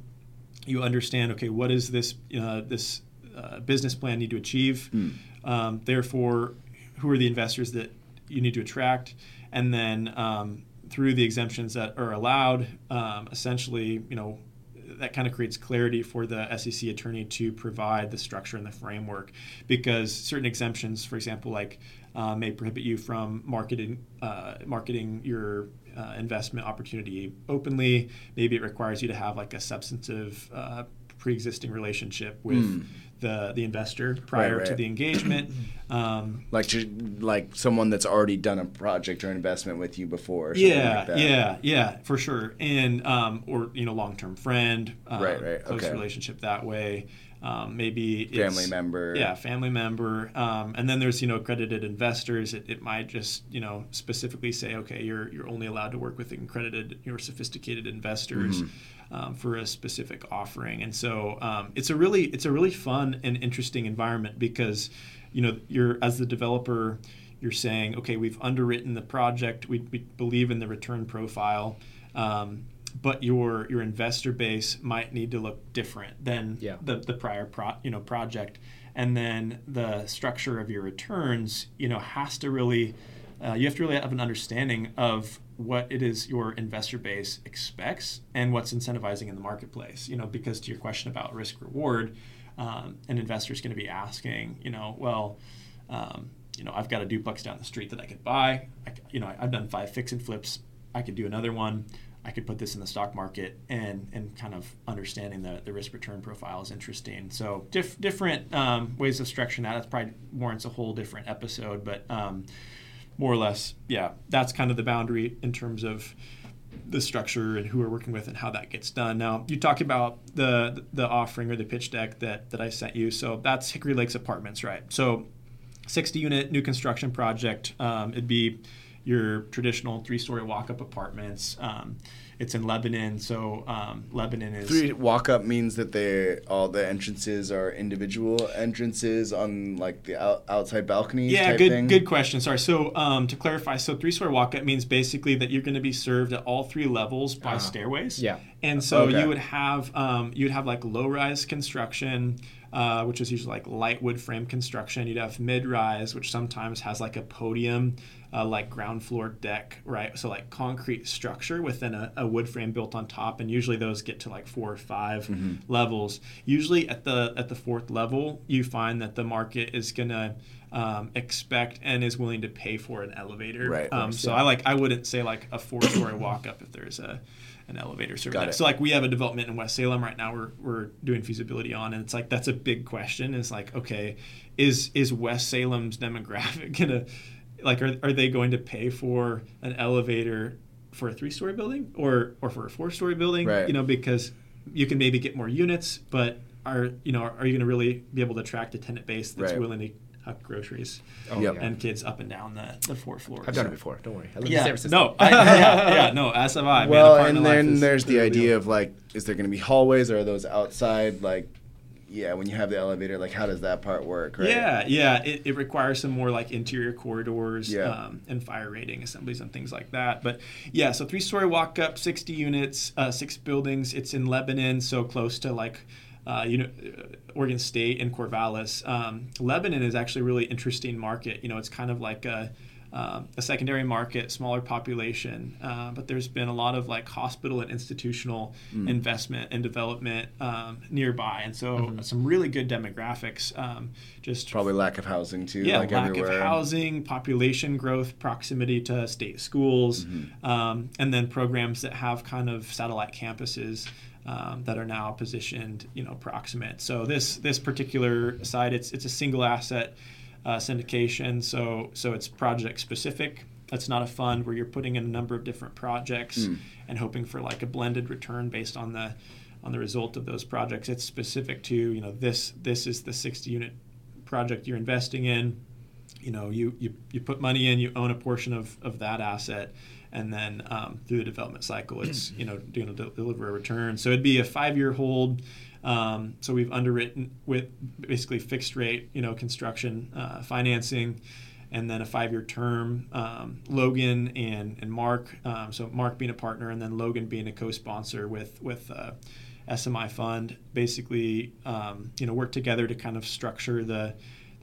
you understand, okay, what is this uh, this uh, business plan need to achieve? Um, therefore, who are the investors that you need to attract? And then um, through the exemptions that are allowed, um, essentially, you know, that kind of creates clarity for the SEC attorney to provide the structure and the framework, because certain exemptions, for example, like uh, may prohibit you from marketing uh, marketing your uh, investment opportunity openly. Maybe it requires you to have like a substantive uh, pre-existing relationship with the the investor prior to right. the engagement. Um, Like to, like someone that's already done a project or investment with you before. Yeah, like that. yeah, yeah, for sure. And um, or you know, long-term friend, um, Right, right, close okay. relationship that way. Um, maybe it's- Family member. Yeah, family member. Um, and then there's you know accredited investors. It, it might just you know specifically say, okay, you're you're only allowed to work with accredited or sophisticated investors. Mm-hmm. Um, for a specific offering, and so um, it's a really it's a really fun and interesting environment because, you know, you're as the developer, you're saying, okay, we've underwritten the project, we, we believe in the return profile. Um, but your your investor base might need to look different than Yeah. the, the prior pro, you know project. And then the structure of your returns you know has to really uh, you have to really have an understanding of what it is your investor base expects and what's incentivizing in the marketplace you know because to your question about risk reward um, an investor is going to be asking you know well um, you know i've got a duplex down the street that i could buy. I, you know i've done five fix and flips. I could do another one I could put this in the stock market and and kind of understanding the, the risk return profile is interesting. So diff, different um, ways of structuring that. That's probably warrants a whole different episode, but um, more or less, yeah, that's kind of the boundary in terms of the structure and who we're working with and how that gets done. Now, you talk about the the offering or the pitch deck that that I sent you. So that's Hickory Lakes Apartments, right? So 60 unit new construction project. Um, it'd be your traditional three story walk up apartments. Um, it's in Lebanon, so um, Lebanon is Three walk up means that they all the entrances are individual entrances on like the out, outside balconies. Yeah, type good thing? good question. Sorry. So um, to clarify, so three story walk up means basically that you're going to be served at all three levels by Ah. stairways. Yeah. And so Okay. you would have um, you would have like low rise construction, uh, which is usually like light wood frame construction. You'd have mid rise, which sometimes has like a podium, uh, like ground floor deck, right? So like concrete structure within a, a wood frame built on top, and usually those get to like four or 5 Mm-hmm. levels. Usually at the at the fourth level, you find that the market is gonna um, expect and is willing to pay for an elevator. Right. Um, so I like I wouldn't say like a four story walk up if there's a an elevator service. So like we have a development in West Salem right now we're we're doing feasibility on and it's like that's a big question. Is like, okay, is is West Salem's demographic gonna like are, are they going to pay for an elevator for a three story building or or for a four story building? Right. You know, because you can maybe get more units, but are you know are you going to really be able to attract a tenant base that's Right. willing to huck groceries Oh, Yep. and kids up and down the, the four floors? I've done it before. Don't worry. I live in Yeah, San Francisco. no, I, yeah, yeah, no. As have I. man. Well, Apartment and then there's the real idea deal. of like, is there going to be hallways or are those outside? Like, yeah, when you have the elevator, like, how does that part work? Right? Yeah, yeah. It, it requires some more like interior corridors Yeah. um, and fire rating assemblies and things like that. But yeah, so three story walk up, 60 units, uh, six buildings. It's in Lebanon, so close to like. Uh, you know, uh, Oregon State and Corvallis. Um, Lebanon is actually a really interesting market. You know, it's kind of like a, um, a secondary market, smaller population, uh, but there's been a lot of like hospital and institutional investment and development um, nearby, and so some really good demographics. Um, just Probably lack of housing too. yeah, like lack everywhere. of housing, population growth, proximity to state schools, um, and then programs that have kind of satellite campuses um, that are now positioned, you know, proximate. So this this particular site, it's it's a single asset uh, syndication, so so it's project specific. That's not a fund where you're putting in a number of different projects and hoping for like a blended return based on the on the result of those projects. It's specific to you know this this is the 60 unit project you're investing in. You know you, you, you put money in you own a portion of, of that asset and then um, through the development cycle it's you know going to de- deliver a return. So it'd be a five year hold um, so we've underwritten with basically fixed rate you know construction uh, financing and then a five year term um, logan and, and mark um, so mark being a partner and then logan being a co-sponsor with with uh, SMI fund basically um, you know work together to kind of structure the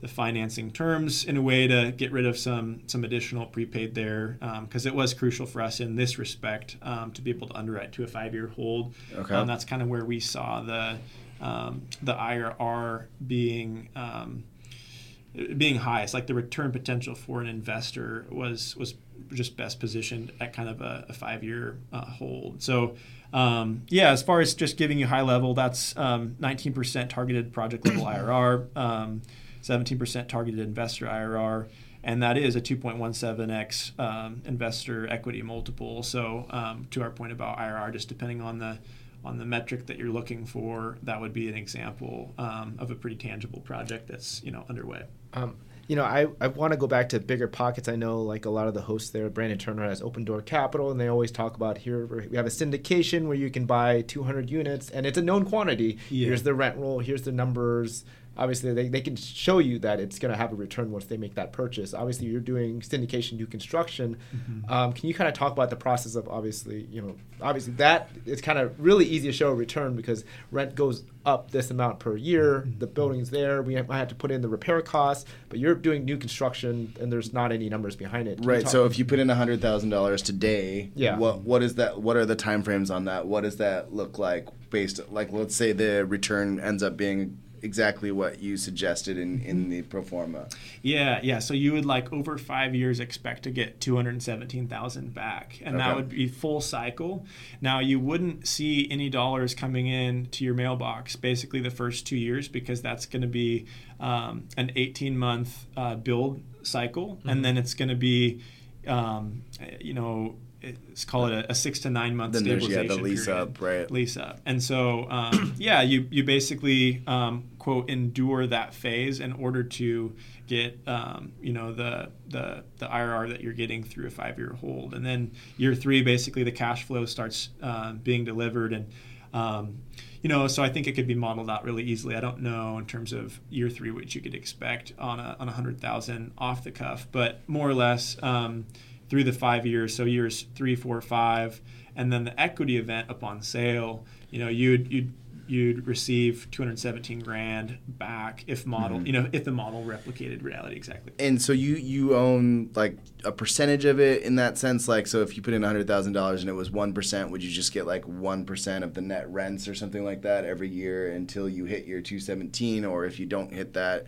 the financing terms in a way to get rid of some some additional prepaid there because it was crucial for us in this respect um, to be able to underwrite to a five year hold. Okay. Um, that's kind of where we saw the um, the IRR being. Um, being highest, like the return potential for an investor was was just best positioned at kind of a, a five year uh, hold. So, um, yeah, as far as just giving you high level, that's um, 19% targeted project level IRR, um, 17% targeted investor IRR, and that is a 2.17x um, investor equity multiple. So, um, to our point about IRR, just depending on the on the metric that you're looking for, that would be an example um, of a pretty tangible project that's you know underway. Um, you know, I, I want to go back to BiggerPockets. I know like a lot of the hosts there, Brandon Turner has Open Door Capital, and they always talk about here we have a syndication where you can buy 200 units, and it's a known quantity. Yeah. Here's the rent roll. Here's the numbers obviously they, they can show you that it's going to have a return once they make that purchase. Obviously you're doing syndication new construction. Mm-hmm. um, can you kind of talk about the process of obviously you know obviously that it's kind of really easy to show a return because rent goes up this amount per year. Mm-hmm. the building's there. We have, I have to put in the repair costs but you're doing new construction and there's not any numbers behind it. Can right so if you put in $100000 today yeah. what what is that what are the timeframes on that? What does that look like based like let's say the return ends up being exactly what you suggested in, in the pro forma. Yeah, yeah. So you would like over five years expect to get two hundred seventeen thousand back, and okay. that would be full cycle. Now you wouldn't see any dollars coming in to your mailbox basically the first two years because that's going to be um, an eighteen month uh, build cycle, mm-hmm. and then it's going to be um, you know let's call it a, a, six to nine month then stabilization yeah, the lease period. up, right? Lease up, and so um, yeah, you you basically um, quote endure that phase in order to get um, you know the the the IRR that you're getting through a five year hold, and then year three, basically the cash flow starts uh, being delivered and. Um, you know, so I think it could be modeled out really easily. I don't know in terms of year three what you could expect on a on a hundred thousand off the cuff, but more or less, um, through the five years, so years three, four, five, and then the equity event upon sale, you know, you'd you'd you'd receive 217 grand back if model mm-hmm. you know if the model replicated reality exactly. And so you you own like a percentage of it in that sense? Like so if you put in $100000 and it was 1% would you just get like 1% of the net rents or something like that every year until you hit your 217 or if you don't hit that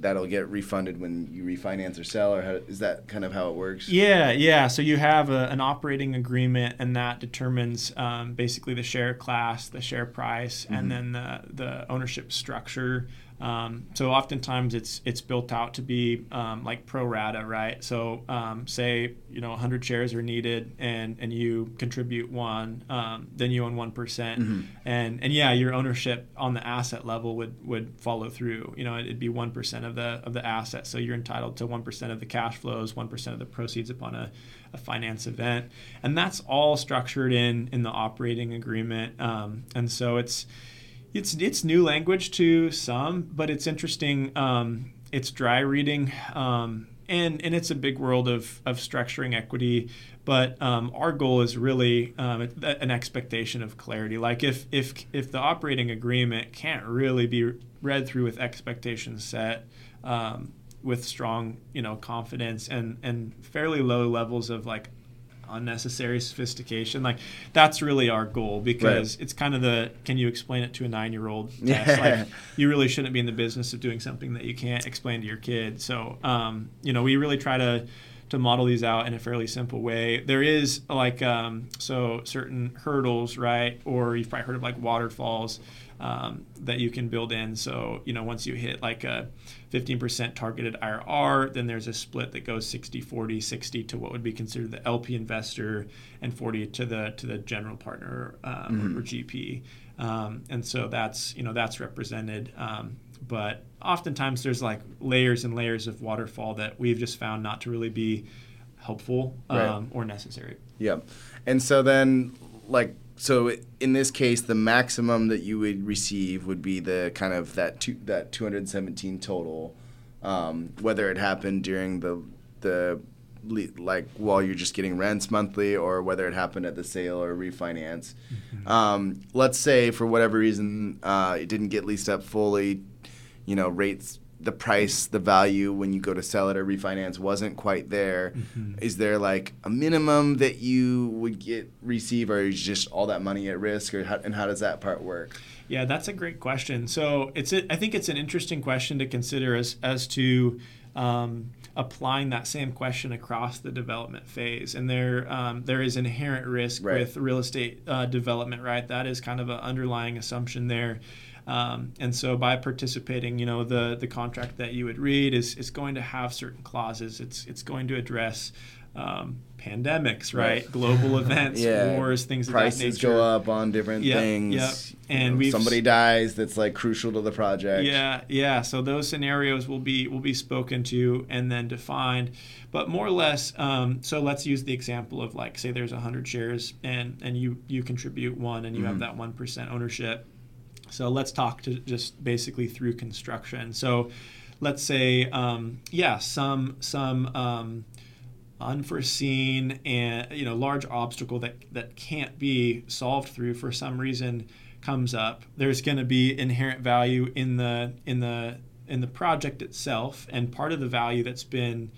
that'll get refunded when you refinance or sell, or how, is that kind of how it works? Yeah, yeah. So you have a, an operating agreement, and that determines um, basically the share class, the share price, mm-hmm. and then the the ownership structure um, so oftentimes it's it's built out to be um, like pro rata, right? So um, say you know 100 shares are needed, and and you contribute one, um, then you own one mm-hmm. and and yeah, your ownership on the asset level would would follow through. You know, it'd be one percent of the of the asset, so you're entitled to one percent of the cash flows, one percent of the proceeds upon a, a finance event, and that's all structured in in the operating agreement, um, and so it's it's it's new language to some, but it's interesting. Um, it's dry reading, um, and and it's a big world of of structuring equity. But um, our goal is really um, an expectation of clarity. Like if if if the operating agreement can't really be read through with expectations set. Um, with strong, you know, confidence and and fairly low levels of like unnecessary sophistication. Like that's really our goal because right. it's kind of the can you explain it to a nine year old yeah. Like you really shouldn't be in the business of doing something that you can't explain to your kid. So um, you know, we really try to to model these out in a fairly simple way. There is like um, so certain hurdles, right? Or you've probably heard of like waterfalls um, that you can build in. So, you know, once you hit like a 15% targeted IRR, then there's a split that goes 60, 40, 60 to what would be considered the LP investor and 40 to the to the general partner um, mm-hmm. or, GP. Um, and so that's, you know, that's represented. Um, but oftentimes there's like layers and layers of waterfall that we've just found not to really be helpful right. Um, or necessary. Yeah. And so then like so in this case, the maximum that you would receive would be the kind of that two, that 217 total, um, whether it happened during the the like while you're just getting rents monthly, or whether it happened at the sale or refinance. Mm-hmm. Um, let's say for whatever reason uh, it didn't get leased up fully, you know, rates the price, the value when you go to sell it or refinance wasn't quite there. Mm-hmm. Is there like a minimum that you would get receive, or is just all that money at risk, or how, and how does that part work? Yeah, that's a great question. So it's a, I think it's an interesting question to consider as as to um, applying that same question across the development phase. And there um, there is inherent risk right. with real estate uh, development, right? That is kind of an underlying assumption there. Um, and so by participating, you know, the, the contract that you would read is, is going to have certain clauses. It's, it's going to address um, pandemics, right? Right. Global events, Yeah. wars, things Prices of that nature. go up on different Yep, things. yep. And we've- somebody dies that's like crucial to the project. Yeah, yeah. So those scenarios will be will be spoken to and then defined, but more or less. Um, so let's use the example of like say there's hundred shares and and you you contribute one and you have Mhm. that one percent ownership. So let's talk to just basically through construction. So let's say um, yeah some some. Um, unforeseen and you know large obstacle that that can't be solved through for some reason comes up there's going to be inherent value in the in the in the project itself and part of the value that's been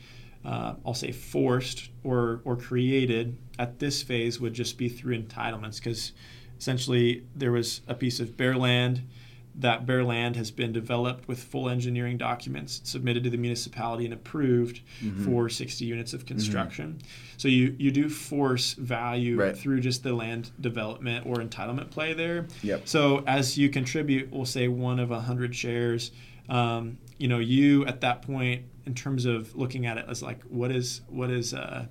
uh, I'll say forced or or created at this phase would just be through entitlements because essentially there was a piece of bare land that bare land has been developed with full engineering documents submitted to the municipality and approved Mm-hmm. for 60 units of construction. So you, you do force value Right. through just the land development or entitlement play there. Yep. So as you contribute, we'll say one of 100 shares, um, you know, you at that point, in terms of looking at it as like, what is, what is uh,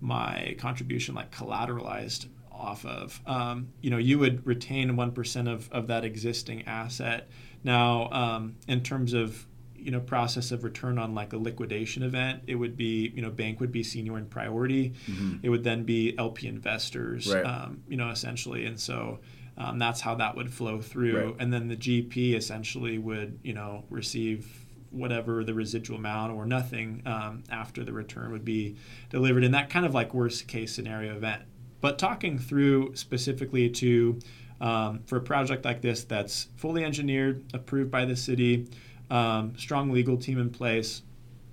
my contribution like collateralized off of. Um, you know, you would retain 1% of, of that existing asset. Now, um, in terms of, you know, process of return on like a liquidation event, it would be, you know, bank would be senior in priority. It would then be LP investors, Right. um, you know, essentially. And so um, that's how that would flow through. Right. And then the GP essentially would, you know, receive whatever the residual amount or nothing um, after the return would be delivered in that kind of like worst case scenario event. But talking through specifically to um, for a project like this that's fully engineered, approved by the city, um, strong legal team in place,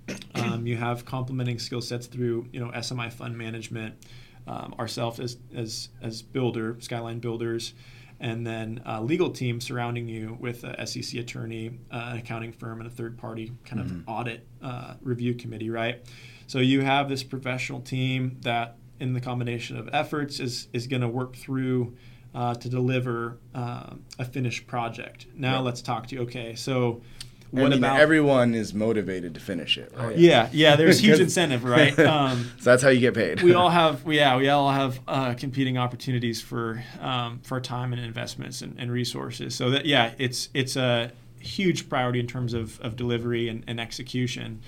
um, you have complementing skill sets through you know SMI fund management, um, ourselves as as as builder, Skyline Builders, and then uh, legal team surrounding you with a SEC attorney, uh, an accounting firm, and a third party kind of audit uh, review committee, right? So you have this professional team that, in the combination of efforts, is is going to work through. Uh, to deliver uh, a finished project. Now Right. let's talk to you. Okay, so I what mean, about everyone is motivated to finish it, right? yeah, yeah. There's huge incentive, right? Um, So that's how you get paid. we all have, yeah, we all have uh, competing opportunities for um, for time and investments and, and resources. So that yeah, it's it's a huge priority in terms of, of delivery and, and execution.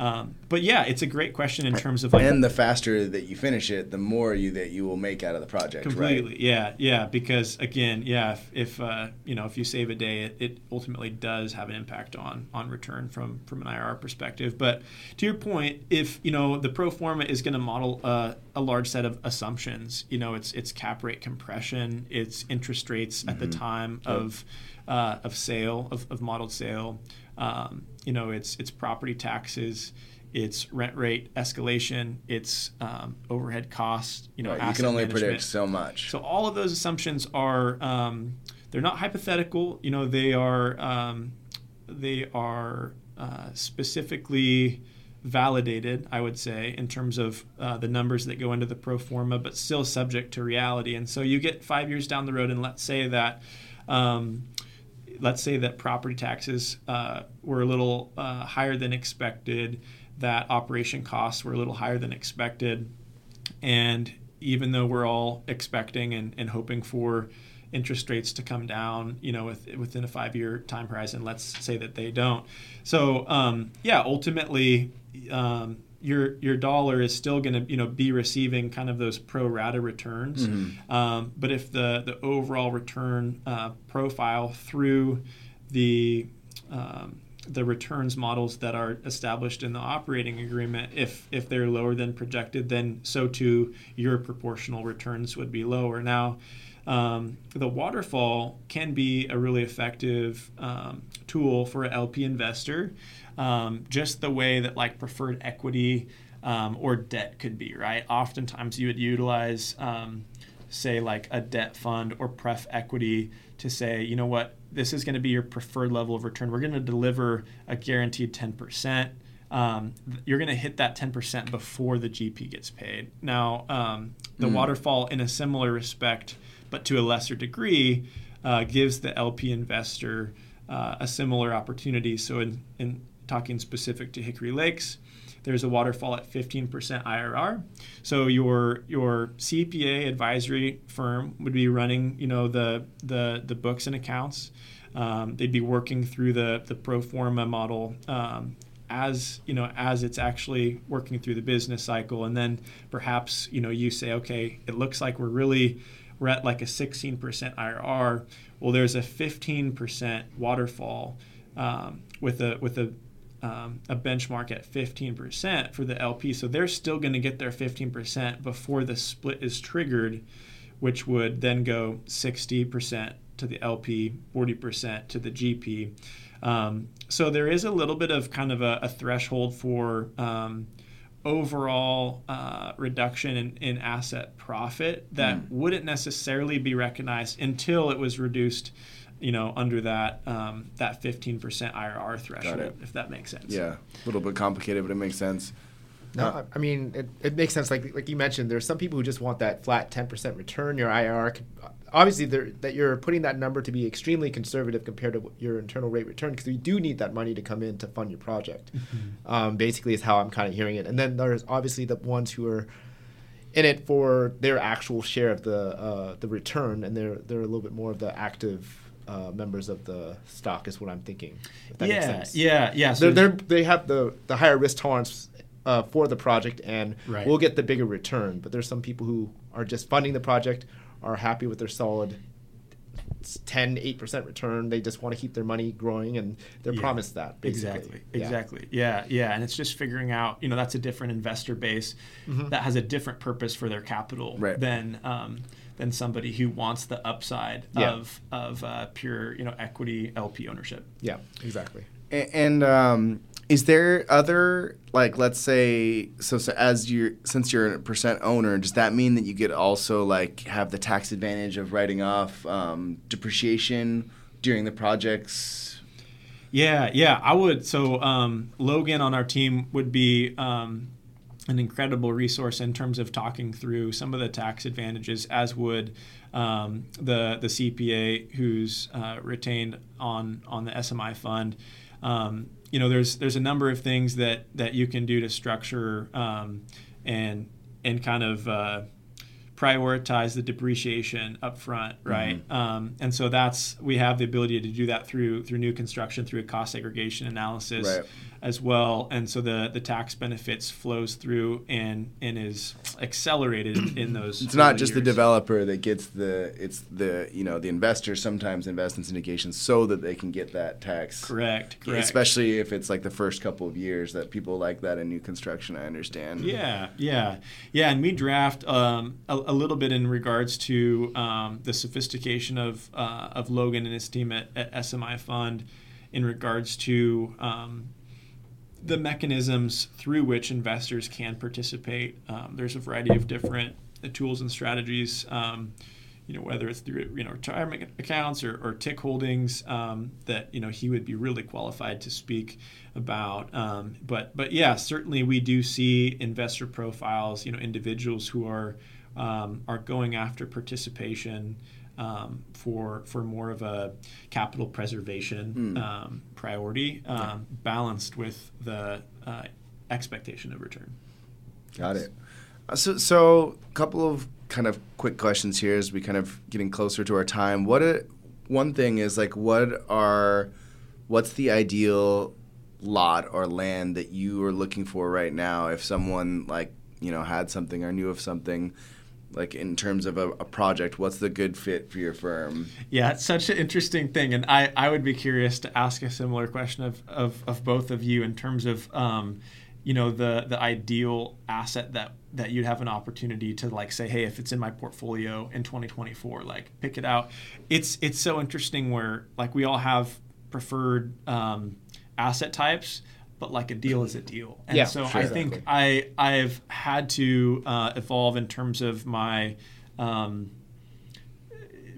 Um, but yeah, it's a great question in terms of like and the faster that you finish it, the more you that you will make out of the project, completely right? yeah yeah because again yeah if, if uh, you know if you save a day it, it ultimately does have an impact on on return from from an IRR perspective. But to your point if you know the pro forma is going to model uh, a large set of assumptions you know it's it's cap rate compression it's interest rates at the time of uh, of sale of, of modeled sale um, you know it's it's property taxes it's rent rate escalation it's um, overhead costs you know Right, You can only management. predict so much. So all of those assumptions are um, they're not hypothetical. You know, they are um, they are uh, specifically validated. I would say in terms of uh, the numbers that go into the pro forma, but still subject to reality. And so you get five years down the road, and let's say that. Um, let's say that property taxes uh, were a little uh, higher than expected, that operation costs were a little higher than expected, and even though we're all expecting and, and hoping for interest rates to come down, you know, with, within a five-year time horizon, let's say that they don't. So, um, yeah, ultimately, um, your your dollar is still going to you know be receiving kind of those pro rata returns, um, but if the the overall return uh, profile through the um, the returns models that are established in the operating agreement, if if they're lower than projected, then so too your proportional returns would be lower. Now, um, the waterfall can be a really effective um, tool for an LP investor, um, just the way that like preferred equity um, or debt could be, right? Oftentimes you would utilize, um, say, like a debt fund or pref equity to say, you know what, this is going to be your preferred level of return. We're going to deliver a guaranteed 10%. Um, you're going to hit that 10% before the GP gets paid. Now, um, the waterfall, in a similar respect, but to a lesser degree, uh, gives the LP investor uh, a similar opportunity. So, in, in talking specific to Hickory Lakes, there's a waterfall at 15% IRR. So your your CPA advisory firm would be running, you know, the the the books and accounts. Um, they'd be working through the the pro forma model um, as you know as it's actually working through the business cycle, and then perhaps you know you say, okay, it looks like we're really we're at like a 16% IRR. Well, there's a 15% waterfall um, with a with a um, a benchmark at 15% for the LP. So they're still going to get their 15% before the split is triggered, which would then go 60% to the LP, 40% to the GP. Um, so there is a little bit of kind of a, a threshold for um, overall uh, reduction in, in, asset profit that mm. wouldn't necessarily be recognized until it was reduced you know, under that um, that 15% IRR threshold, if that makes sense. Yeah, a little bit complicated, but it makes sense. No, uh, I mean it, it makes sense. Like like you mentioned, there's some people who just want that flat 10% return. Your IRR, could, obviously, that you're putting that number to be extremely conservative compared to your internal rate return because you do need that money to come in to fund your project. Mm-hmm. Um, basically, is how I'm kind of hearing it. And then there's obviously the ones who are in it for their actual share of the uh, the return, and they're they're a little bit more of the active uh, members of the stock is what I'm thinking. yeah, yeah, yeah. So they're, they're, they have the the higher risk tolerance uh, for the project, and right. we'll get the bigger return. But there's some people who are just funding the project, are happy with their solid 10 8% return they just want to keep their money growing and they're yeah, promised that basically. exactly yeah. exactly yeah yeah and it's just figuring out you know that's a different investor base mm-hmm. that has a different purpose for their capital right. than um, than somebody who wants the upside yeah. of of uh, pure you know equity LP ownership. Yeah, exactly. And, and um, is there other like let's say so, so as you since you're a percent owner, does that mean that you could also like have the tax advantage of writing off um, depreciation during the projects? Yeah, yeah, I would. So um, Logan on our team would be um, an incredible resource in terms of talking through some of the tax advantages, as would um, the the CPA who's uh, retained on on the SMI fund. Um, you know, there's there's a number of things that that you can do to structure um, and and kind of uh, prioritize the depreciation up front, right? Mm-hmm. Um, and so that's we have the ability to do that through through new construction through a cost segregation analysis. Right as well, and so the the tax benefits flows through and and is accelerated in those. It's not just years. the developer that gets the it's the you know the investors sometimes invest in syndications so that they can get that tax. Correct. Correct. Especially if it's like the first couple of years that people like that in new construction. I understand. Yeah, yeah, yeah, and we draft um, a, a, little bit in regards to um, the sophistication of uh, of Logan and his team at, at SMI Fund in regards to um, the mechanisms through which investors can participate. Um, there's a variety of different uh, tools and strategies. Um, you know, whether it's through you know retirement accounts or, or TIC holdings, um, that you know he would be really qualified to speak about. Um, but but yeah, certainly we do see investor profiles. You know, individuals who are um, are going after participation um, for for more of a capital preservation mm. um, priority, um, yeah. balanced with the uh, expectation of return. Got it. Uh, so, so a couple of kind of quick questions here as we kind of getting closer to our time. What a, one thing is like, what are, what's the ideal lot or land that you are looking for right now? If someone like you know had something or knew of something like in terms of a, a, project what's the good fit for your firm? Yeah it's such an interesting thing and i, I would be curious to ask a similar question of, of, of both of you in terms of um, you know the the ideal asset that that you'd have an opportunity to like say hey if it's in my portfolio in 2024 like pick it out. It's it's so interesting where like we all have preferred um, asset types but like a deal is a deal. And yeah, so sure, I think exactly. I I've had to uh, evolve in terms of my um,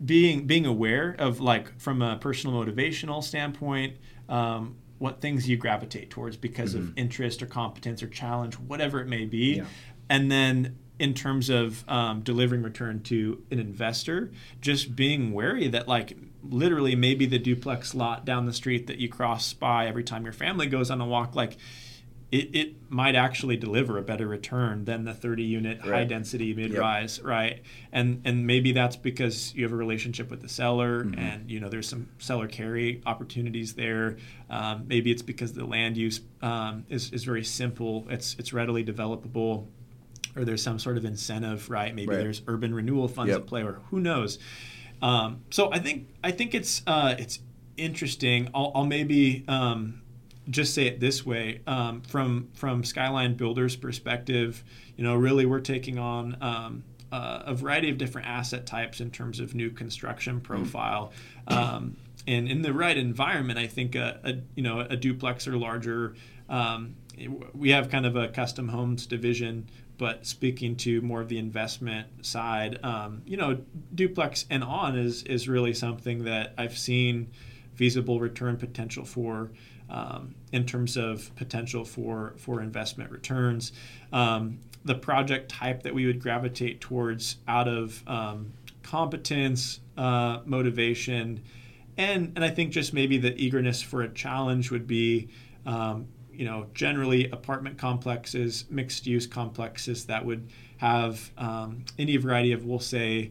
being being aware of like from a personal motivational standpoint. Um, what things you gravitate towards because mm-hmm. of interest or competence or challenge, whatever it may be. Yeah. And then in terms of um, delivering return to an investor, just being wary that like literally maybe the duplex lot down the street that you cross by every time your family goes on a walk, like it, it might actually deliver a better return than the 30 unit Right. high density mid rise, right? And and maybe that's because you have a relationship with the seller, Mm-hmm. and you know there's some seller carry opportunities there. Um, maybe it's because the land use um, is is very simple. It's it's readily developable. Or there's some sort of incentive, right? Maybe Right. there's urban renewal funds Yep. at play, or who knows. Um, so I think I think it's uh, it's interesting. I'll, I'll maybe um, just say it this way um, from from Skyline Builders' perspective. You know, really we're taking on um, uh, a variety of different asset types in terms of new construction profile. Um, and in the right environment, I think a, a you know a duplex or larger. Um, we have kind of a custom homes division but speaking to more of the investment side, um, you know, duplex and on is is really something that I've seen feasible return potential for. Um, in terms of potential for for investment returns, um, the project type that we would gravitate towards out of um, competence, uh, motivation, and and I think just maybe the eagerness for a challenge would be um, you know, generally apartment complexes, mixed use complexes that would have um, any variety of, we'll say,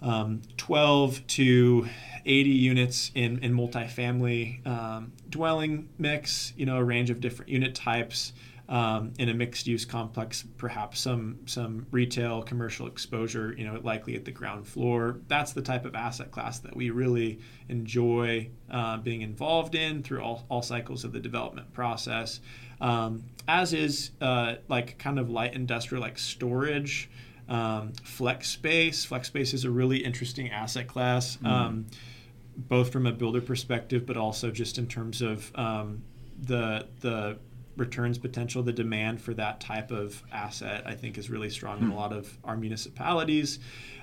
um, 12 to 80 units in, in multifamily um, dwelling mix, you know, a range of different unit types. Um, in a mixed use complex, perhaps some some retail commercial exposure, you know, likely at the ground floor. That's the type of asset class that we really enjoy uh, being involved in through all, all cycles of the development process. Um, as is uh, like kind of light industrial, like storage, um, flex space. Flex space is a really interesting asset class, um, both from a builder perspective, but also just in terms of um, the the returns potential, the demand for that type of asset, I think is really strong in a lot of our municipalities.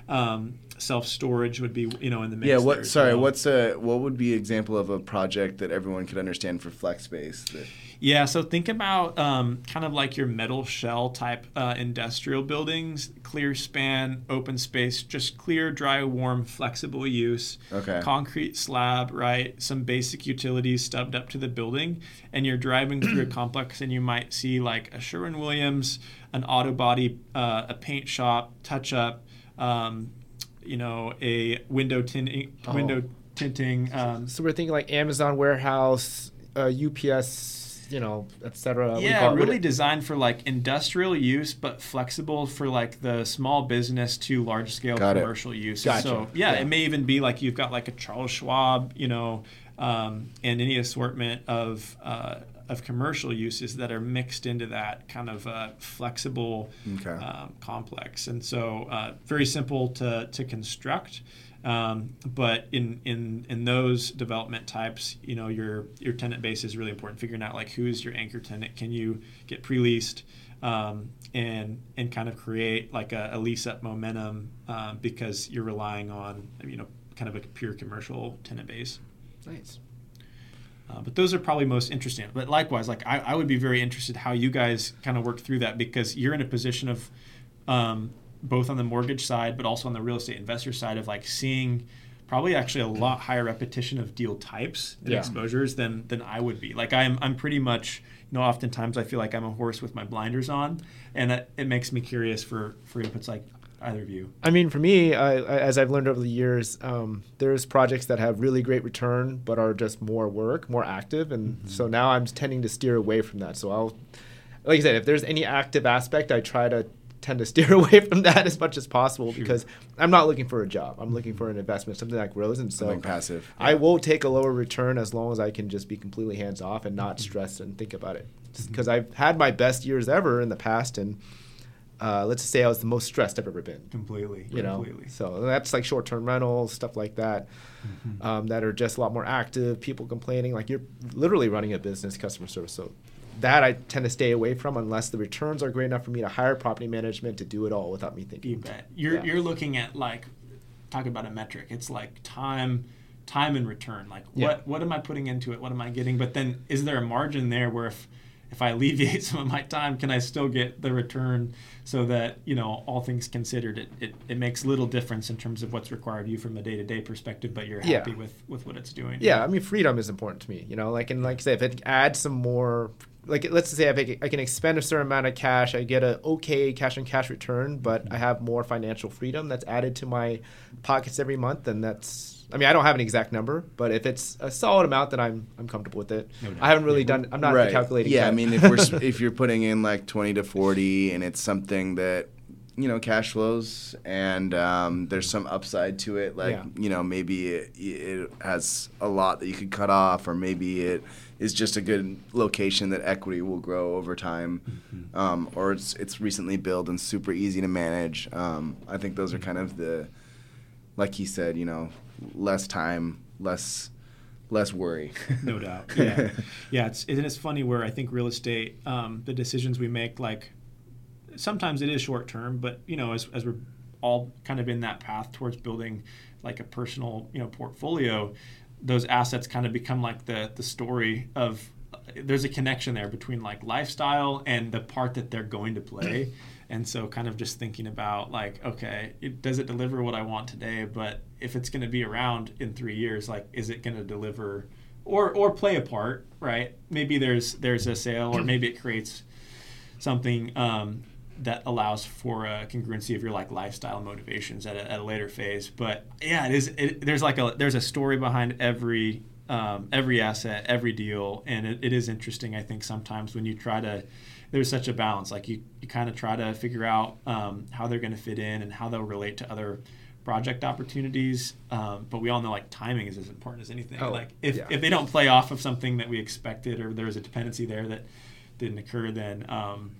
Um, Self storage would be, you know, in the mix. Yeah. What? Sorry. well. What's a what would be an example of a project that everyone could understand for flex space? That, Yeah, so think about um, kind of like your metal shell type uh, industrial buildings, clear span, open space, just clear, dry, warm, flexible use. Okay. Concrete slab, right? Some basic utilities stubbed up to the building, and you're driving through a complex, and you might see like a Sherwin Williams, an auto body, uh, a paint shop, touch up, um, you know, a window tinting, Oh. window tinting. Um, So we're thinking like Amazon warehouse, uh, UPS, you know, etc. yeah, really designed for like industrial use, but flexible for like the small business to large scale Got it. commercial use. Gotcha. So yeah, Yeah. it may even be like you've got like a Charles Schwab, you know, um, and any assortment of uh, of commercial uses that are mixed into that kind of uh, flexible Okay. um, complex. And so uh, very simple to to construct. Um, but in, in in those development types, you know, your your tenant base is really important. Figuring out like who's your anchor tenant, can you get pre-leased, um, and and kind of create like a, a lease up momentum um, because you're relying on you know kind of a pure commercial tenant base. Nice. Uh, but those are probably most interesting. But likewise, like I, I would be very interested how you guys kind of work through that because you're in a position of um, both on the mortgage side, but also on the real estate investor side of like seeing probably actually a lot higher repetition of deal types and Yeah. exposures than than I would be. Like I'm I'm pretty much you know oftentimes I feel like I'm a horse with my blinders on, and it, it makes me curious for for inputs like either of you. I mean, for me, I, I, as I've learned over the years, um, there's projects that have really great return, but are just more work, more active, and so now I'm tending to steer away from that. So I'll, like I said, if there's any active aspect, I try to tend to steer away from that as much as possible because I'm not looking for a job. I'm looking for an investment, something that grows, and so Something passive. I will take a lower return as long as I can just be completely hands off and not stress and think about it. Because I've had my best years ever in the past, and uh, let's say I was the most stressed I've ever been Completely. you know completely. so that's like short-term rentals stuff like that um, that are just a lot more active people complaining like you're literally running a business customer service so that i tend to stay away from unless the returns are great enough for me to hire property management to do it all without me thinking You bet. You're Yeah. you're looking at like talk about a metric. It's like time time and return. Like Yeah. what what am I putting into it? What am I getting? But then is there a margin there where if if I alleviate some of my time, can I still get the return so that, you know, all things considered, it, it, it makes little difference in terms of what's required of you from a day to day perspective, but you're Yeah. happy with, with what it's doing. yeah i mean freedom is important to me you know like and like i say if it adds some more like let's say I, I can expend a certain amount of cash, I get a okay cash on cash return, but I have more financial freedom that's added to my pockets every month, and that's I mean I don't have an exact number, but if it's a solid amount, then I'm I'm comfortable with it. No doubt. I haven't really done. I'm not right. calculating. Yeah, yet. I mean, if we're if you're putting in like twenty to forty, and it's something that you know cash flows, and um, there's some upside to it, like Yeah. you know maybe it, it has a lot that you could cut off, or maybe it is just a good location that equity will grow over time, Mm-hmm. um, or it's it's recently built and super easy to manage. Um, I think those are kind of the, like he said, you know, less time, less less worry. no doubt. Yeah, yeah. It's and it's funny where I think real estate, um, the decisions we make, like sometimes it is short term, but you know, as as we're all kind of in that path towards building like a personal, you know, portfolio, those assets kind of become like the the story of. There's a connection there between like lifestyle and the part that they're going to play. And so, kind of just thinking about like, okay, it, does it deliver what I want today? But if it's going to be around in three years, like, is it going to deliver or or play a part? Right? Maybe there's there's a sale, or maybe it creates something um, that allows for a congruency of your like lifestyle motivations at a, at a later phase. But yeah, it is. It, there's like a there's a story behind every um, every asset, every deal, and it, it is interesting. I think sometimes when you try to there's such a balance. Like you, you kind of try to figure out um, how they're going to fit in and how they'll relate to other project opportunities. Um, but we all know like timing is as important as anything. Oh, like if, yeah. if they don't play off of something that we expected or there's a dependency there that didn't occur, then um,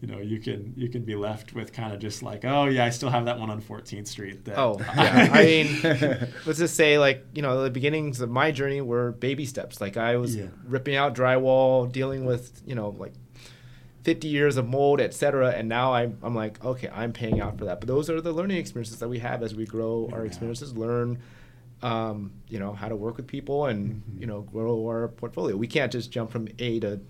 you know you can you can be left with kind of just like oh yeah I still have that one on 14th Street. That Oh, yeah. I mean, let's just say, like, you know, the beginnings of my journey were baby steps. Like, I was Yeah. ripping out drywall, dealing with, you know, like 50 years of mold, et cetera. And now I'm, I'm like, okay, I'm paying out for that. But those are the learning experiences that we have as we grow our experiences, learn, um, you know, how to work with people and, you know, grow our portfolio. We can't just jump from A to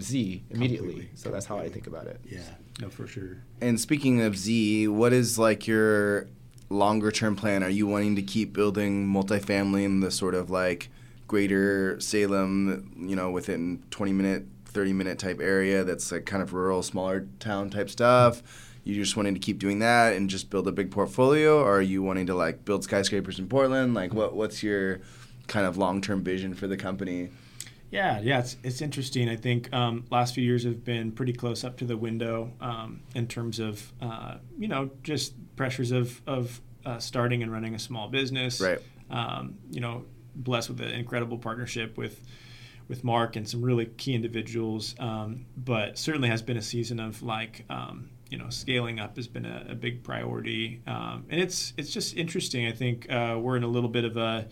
Z immediately. Completely, so that's how I think about it. yeah no for sure. And speaking of Z, what is like your longer term plan? Are you wanting to keep building multifamily in the sort of like greater Salem, you know, within 20 minute, 30 minute type area that's like kind of rural, smaller town type stuff? You just wanting to keep doing that and just build a big portfolio? Or are you wanting to like build skyscrapers in Portland? Like what what's your kind of long term vision for the company? Yeah, yeah, it's, it's interesting. I think um, last few years have been pretty close up to the window um, in terms of uh, you know just pressures of of uh, starting and running a small business. Right. Um, you know, blessed with an incredible partnership with with Mark and some really key individuals. Um, but certainly has been a season of like um, you know scaling up has been a, a big priority, um, and it's it's just interesting. I think uh, we're in a little bit of a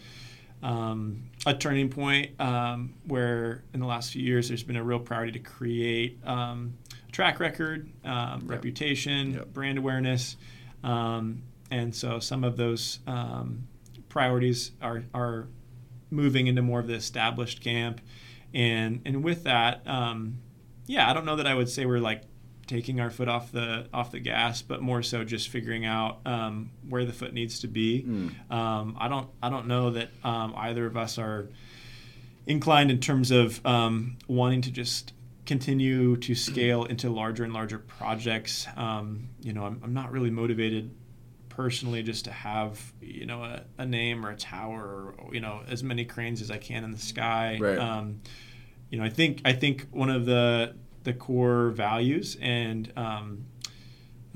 um, a turning point um, where in the last few years there's been a real priority to create um, track record, um, reputation, Yep. brand awareness, um, and so some of those um, priorities are are moving into more of the established camp, and and with that, um, yeah, I don't know that I would say we're like taking our foot off the off the gas, but more so just figuring out um, where the foot needs to be. Um, I don't I don't know that um, either of us are inclined in terms of um, wanting to just continue to scale into larger and larger projects. Um, you know, I'm, I'm not really motivated personally just to have you know a, a name or a tower or you know as many cranes as I can in the sky. Right. Um, you know, I think I think one of the the core values and um,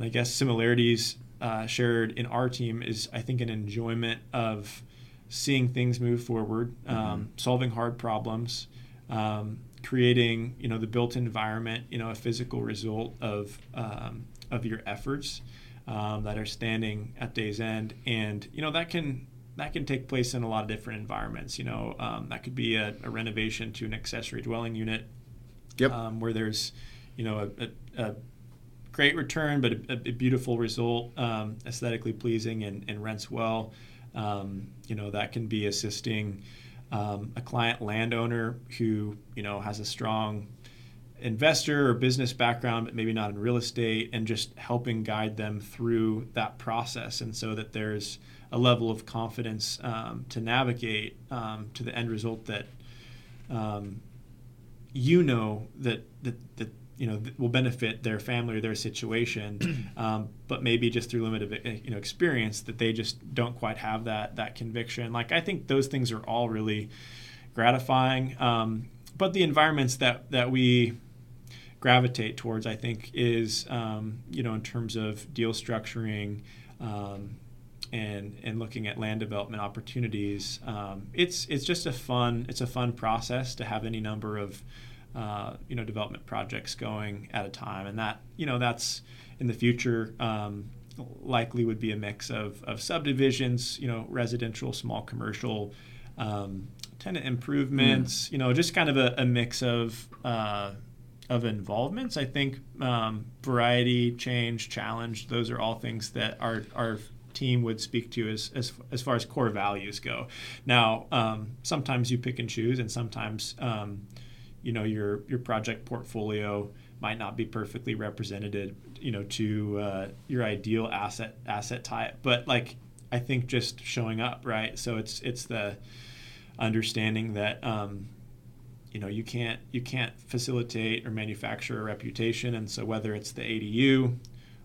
I guess similarities uh, shared in our team is I think an enjoyment of seeing things move forward, um, solving hard problems, um, creating you know the built environment, you know a physical result of um, of your efforts um, that are standing at day's end, and you know that can that can take place in a lot of different environments. You know um, that could be a, a renovation to an accessory dwelling unit Yep. um, where there's you know a, a, a great return but a, a beautiful result um, aesthetically pleasing and, and rents well um, you know that can be assisting um, a client landowner who you know has a strong investor or business background but maybe not in real estate and just helping guide them through that process and so that there's a level of confidence um, to navigate um, to the end result that um, you know that that, that you know will benefit their family or their situation, um, but maybe just through limited eh, you know experience that they just don't quite have that that conviction. Like I think those things are all really gratifying. Um, but the environments that that we gravitate towards, I think, is um, you know in terms of deal structuring. Um, and and looking at land development opportunities, um, it's it's just a fun it's a fun process to have any number of uh, you know development projects going at a time, and that you know that's in the future um, likely would be a mix of, of subdivisions, you know, residential, small commercial, um, tenant improvements, mm. you know, just kind of a, a mix of uh, of involvements. I think um, variety, change, challenge, those are all things that our our team would speak to as as, as far as core values go. Now, um, sometimes you pick and choose, and sometimes um, you know your your project portfolio might not be perfectly represented you know to uh, your ideal asset asset type. But like i think just showing up right? So it's it's the understanding that um, you know you can't you can't facilitate or manufacture a reputation. And so whether it's the adu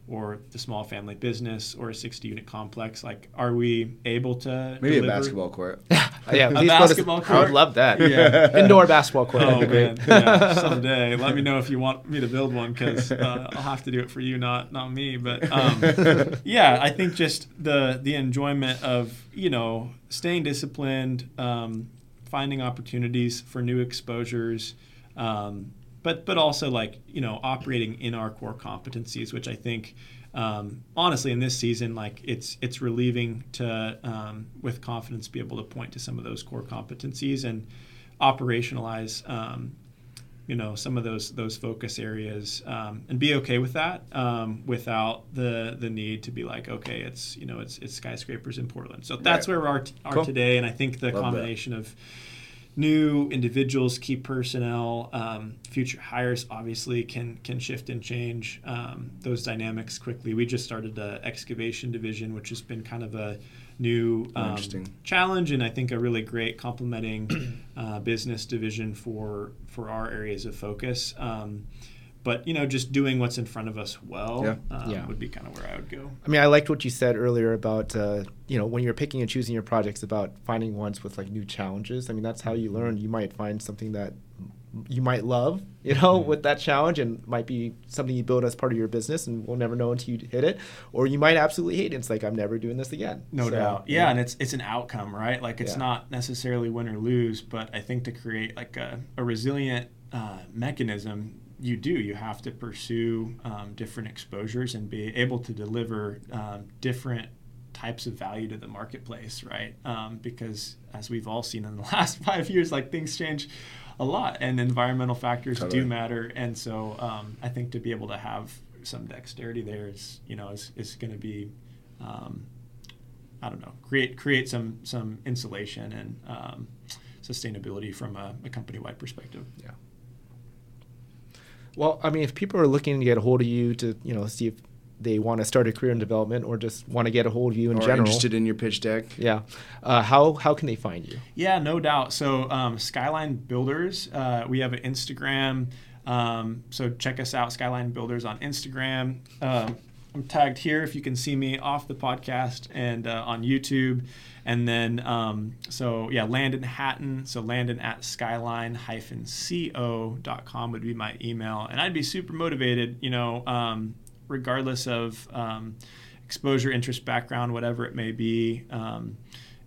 or the small family business or a 60 unit complex like are we able to maybe deliver? a basketball court. Yeah a basketball court i would love that. Yeah. Indoor basketball court. Oh man. Yeah, someday. Let me know if you want me to build one because uh, i'll have to do it for you not not me. But um, yeah i think just the the enjoyment of you know staying disciplined um, finding opportunities for new exposures um, but but also like you know operating in our core competencies, which I think um, honestly in this season like it's it's relieving to um, with confidence be able to point to some of those core competencies and operationalize um, you know some of those those focus areas um, and be okay with that um, without the the need to be like okay it's you know it's it's skyscrapers in Portland so that's right. where we are, t- are cool. today and I think the Love combination that. of new individuals, key personnel, um, future hires obviously can can shift and change um, those dynamics quickly. We just started the excavation division, which has been kind of a new um, challenge, and I think a really great complementing uh, business division for for our areas of focus. But you know just doing what's in front of us well yeah. Um, yeah. would be kind of where i would go i mean i liked what you said earlier about uh, you know when you're picking and choosing your projects about finding ones with like new challenges i mean that's how you mm-hmm. learn you might find something that you might love you know mm-hmm. with that challenge and might be something you build as part of your business and we'll never know until you hit it or you might absolutely hate it it's like i'm never doing this again no so, doubt yeah, yeah, and it's it's an outcome right like it's yeah. not necessarily win or lose but i think to create like a, a resilient uh, mechanism you do. You have to pursue um, different exposures and be able to deliver um, different types of value to the marketplace, right? Um, because as we've all seen in the last five years, like things change a lot, and environmental factors totally. do matter. And so, um, I think to be able to have some dexterity there is, you know, is, is going to be, um, I don't know, create create some some insulation and um, sustainability from a, a company wide perspective. Yeah. Well, I mean, if people are looking to get a hold of you to, you know, see if they want to start a career in development or just want to get a hold of you in or general, interested in your pitch deck, yeah, uh, how how can they find you? Yeah, no doubt. So um, Skyline Builders, uh, we have an Instagram. Um, so check us out, Skyline Builders on Instagram. Um, I'm tagged here if you can see me off the podcast and uh, on YouTube. And then, um, so yeah, Landon Hattan. So Landon at skyline-co.com would be my email. And I'd be super motivated, you know, um, regardless of um, exposure, interest, background, whatever it may be. Um,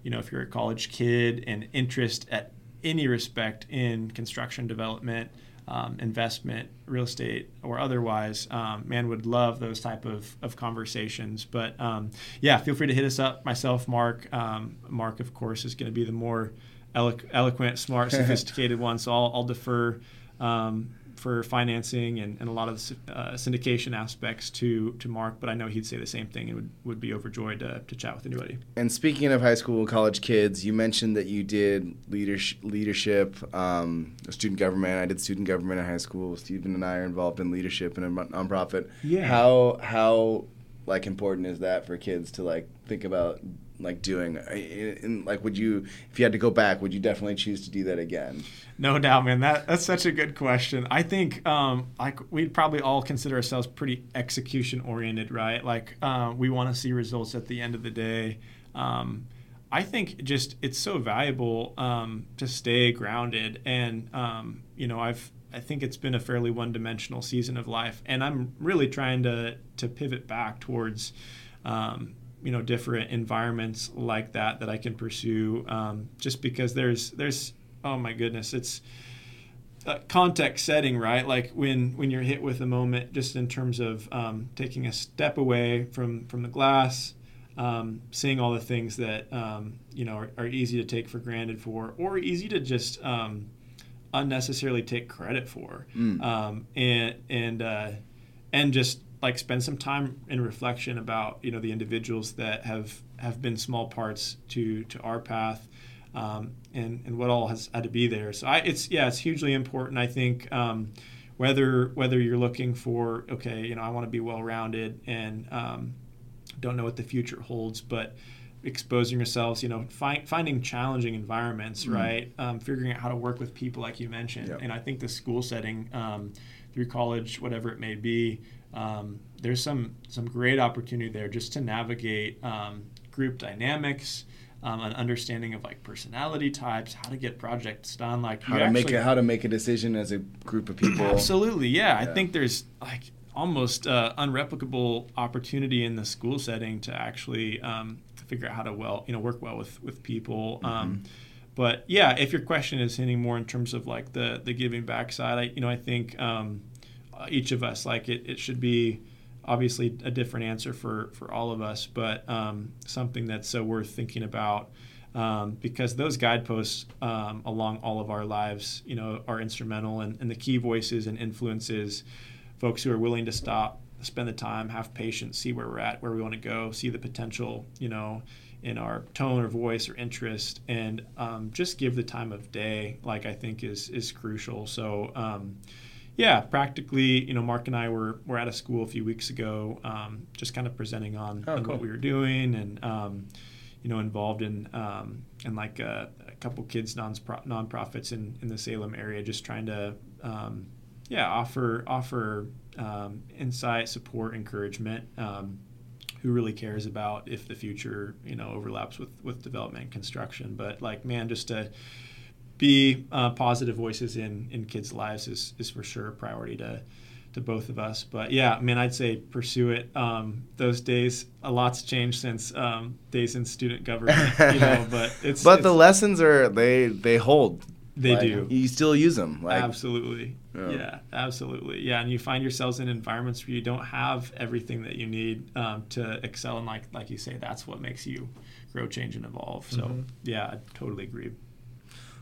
you know, if you're a college kid and interest at any respect in construction development, um, investment, real estate, or otherwise, um, man would love those type of, of conversations. But um, yeah, feel free to hit us up. Myself, Mark. Um, Mark, of course, is going to be the more elo- eloquent, smart, sophisticated one. So I'll, I'll defer um, for financing and, and a lot of the uh, syndication aspects to to Mark, but I know he'd say the same thing and would, would be overjoyed to, to chat with anybody. And speaking of high school, and college kids, you mentioned that you did leadership, leadership um, student government. I did student government in high school. Steven and I are involved in leadership in a nonprofit. Yeah. How how like important is that for kids to like think about like doing? And like, would you, if you had to go back, would you definitely choose to do that again? No doubt, man. That that's such a good question. I think um, like we'd probably all consider ourselves pretty execution oriented, right? Like uh, we want to see results at the end of the day. Um, I think just it's so valuable um, to stay grounded, and um, you know, I've I think it's been a fairly one dimensional season of life, and I'm really trying to to pivot back towards. Um, you know different environments like that that I can pursue um, just because there's there's oh my goodness it's context setting right like when when you're hit with a moment just in terms of um, taking a step away from from the glass um, seeing all the things that um, you know are, are, easy to take for granted for or easy to just um, unnecessarily take credit for mm. Um, and and uh, and just like spend some time in reflection about you know the individuals that have have been small parts to to our path um, and and what all has had to be there so I, it's yeah it's hugely important I think um, whether whether you're looking for okay you know I want to be well rounded and um, don't know what the future holds but exposing yourselves you know find, finding challenging environments mm-hmm. right um, figuring out how to work with people like you mentioned yep. and I think the school setting um, through college whatever it may be um, there's some some great opportunity there just to navigate um, group dynamics, um, an understanding of like personality types, how to get projects done, like how to actually, make a, how to make a decision as a group of people. Absolutely, yeah. yeah. I think there's like almost uh, unreplicable opportunity in the school setting to actually um, figure out how to well you know work well with with people. Mm-hmm. But yeah, if your question is hitting more in terms of like the the giving back side, I you know I think um, uh, each of us. Like it, it should be obviously a different answer for for all of us, but um, something that's so worth thinking about. Um, because those guideposts um, along all of our lives, you know, are instrumental, and, and the key voices and influences, folks who are willing to stop, spend the time, have patience, see where we're at, where we want to go, see the potential, you know, in our tone or voice or interest, and um, just give the time of day. Like I think is is crucial. So um, yeah, practically, you know, Mark and I were, were at a school a few weeks ago, um, just kind of presenting on, oh, on cool. what we were doing and, um, you know, involved in, um, in like a, a, couple kids non nonprofits in, in the Salem area, just trying to, um, yeah, offer, offer um, insight, support, encouragement. Um, who really cares about if the future, you know, overlaps with, with development and construction. But like, man, just to, be uh, positive voices in in kids' lives is is for sure a priority to to both of us. But yeah, I mean, I'd say pursue it. Um, those days, a lot's changed since um, days in student government, you know. But it's but it's, the lessons are they they hold. They like, do. You still use them. Like, absolutely. Yeah. yeah. absolutely. Yeah, and you find yourselves in environments where you don't have everything that you need um, to excel, and like like you say, that's what makes you grow, change, and evolve. So mm-hmm. yeah, I totally agree.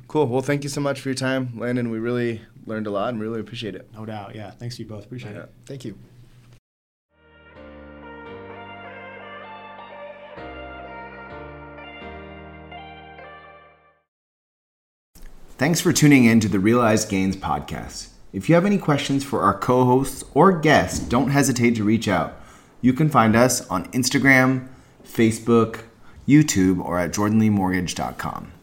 Cool. Well, thank you so much for your time, Landon. We really learned a lot and really appreciate it. No doubt. Yeah. Thanks to you both. Appreciate yeah. it. Thank you. Thanks for tuning in to the Realized Gains podcast. If you have any questions for our co hosts or guests, don't hesitate to reach out. You can find us on Instagram, Facebook, YouTube, or at jordanleemortgage.com.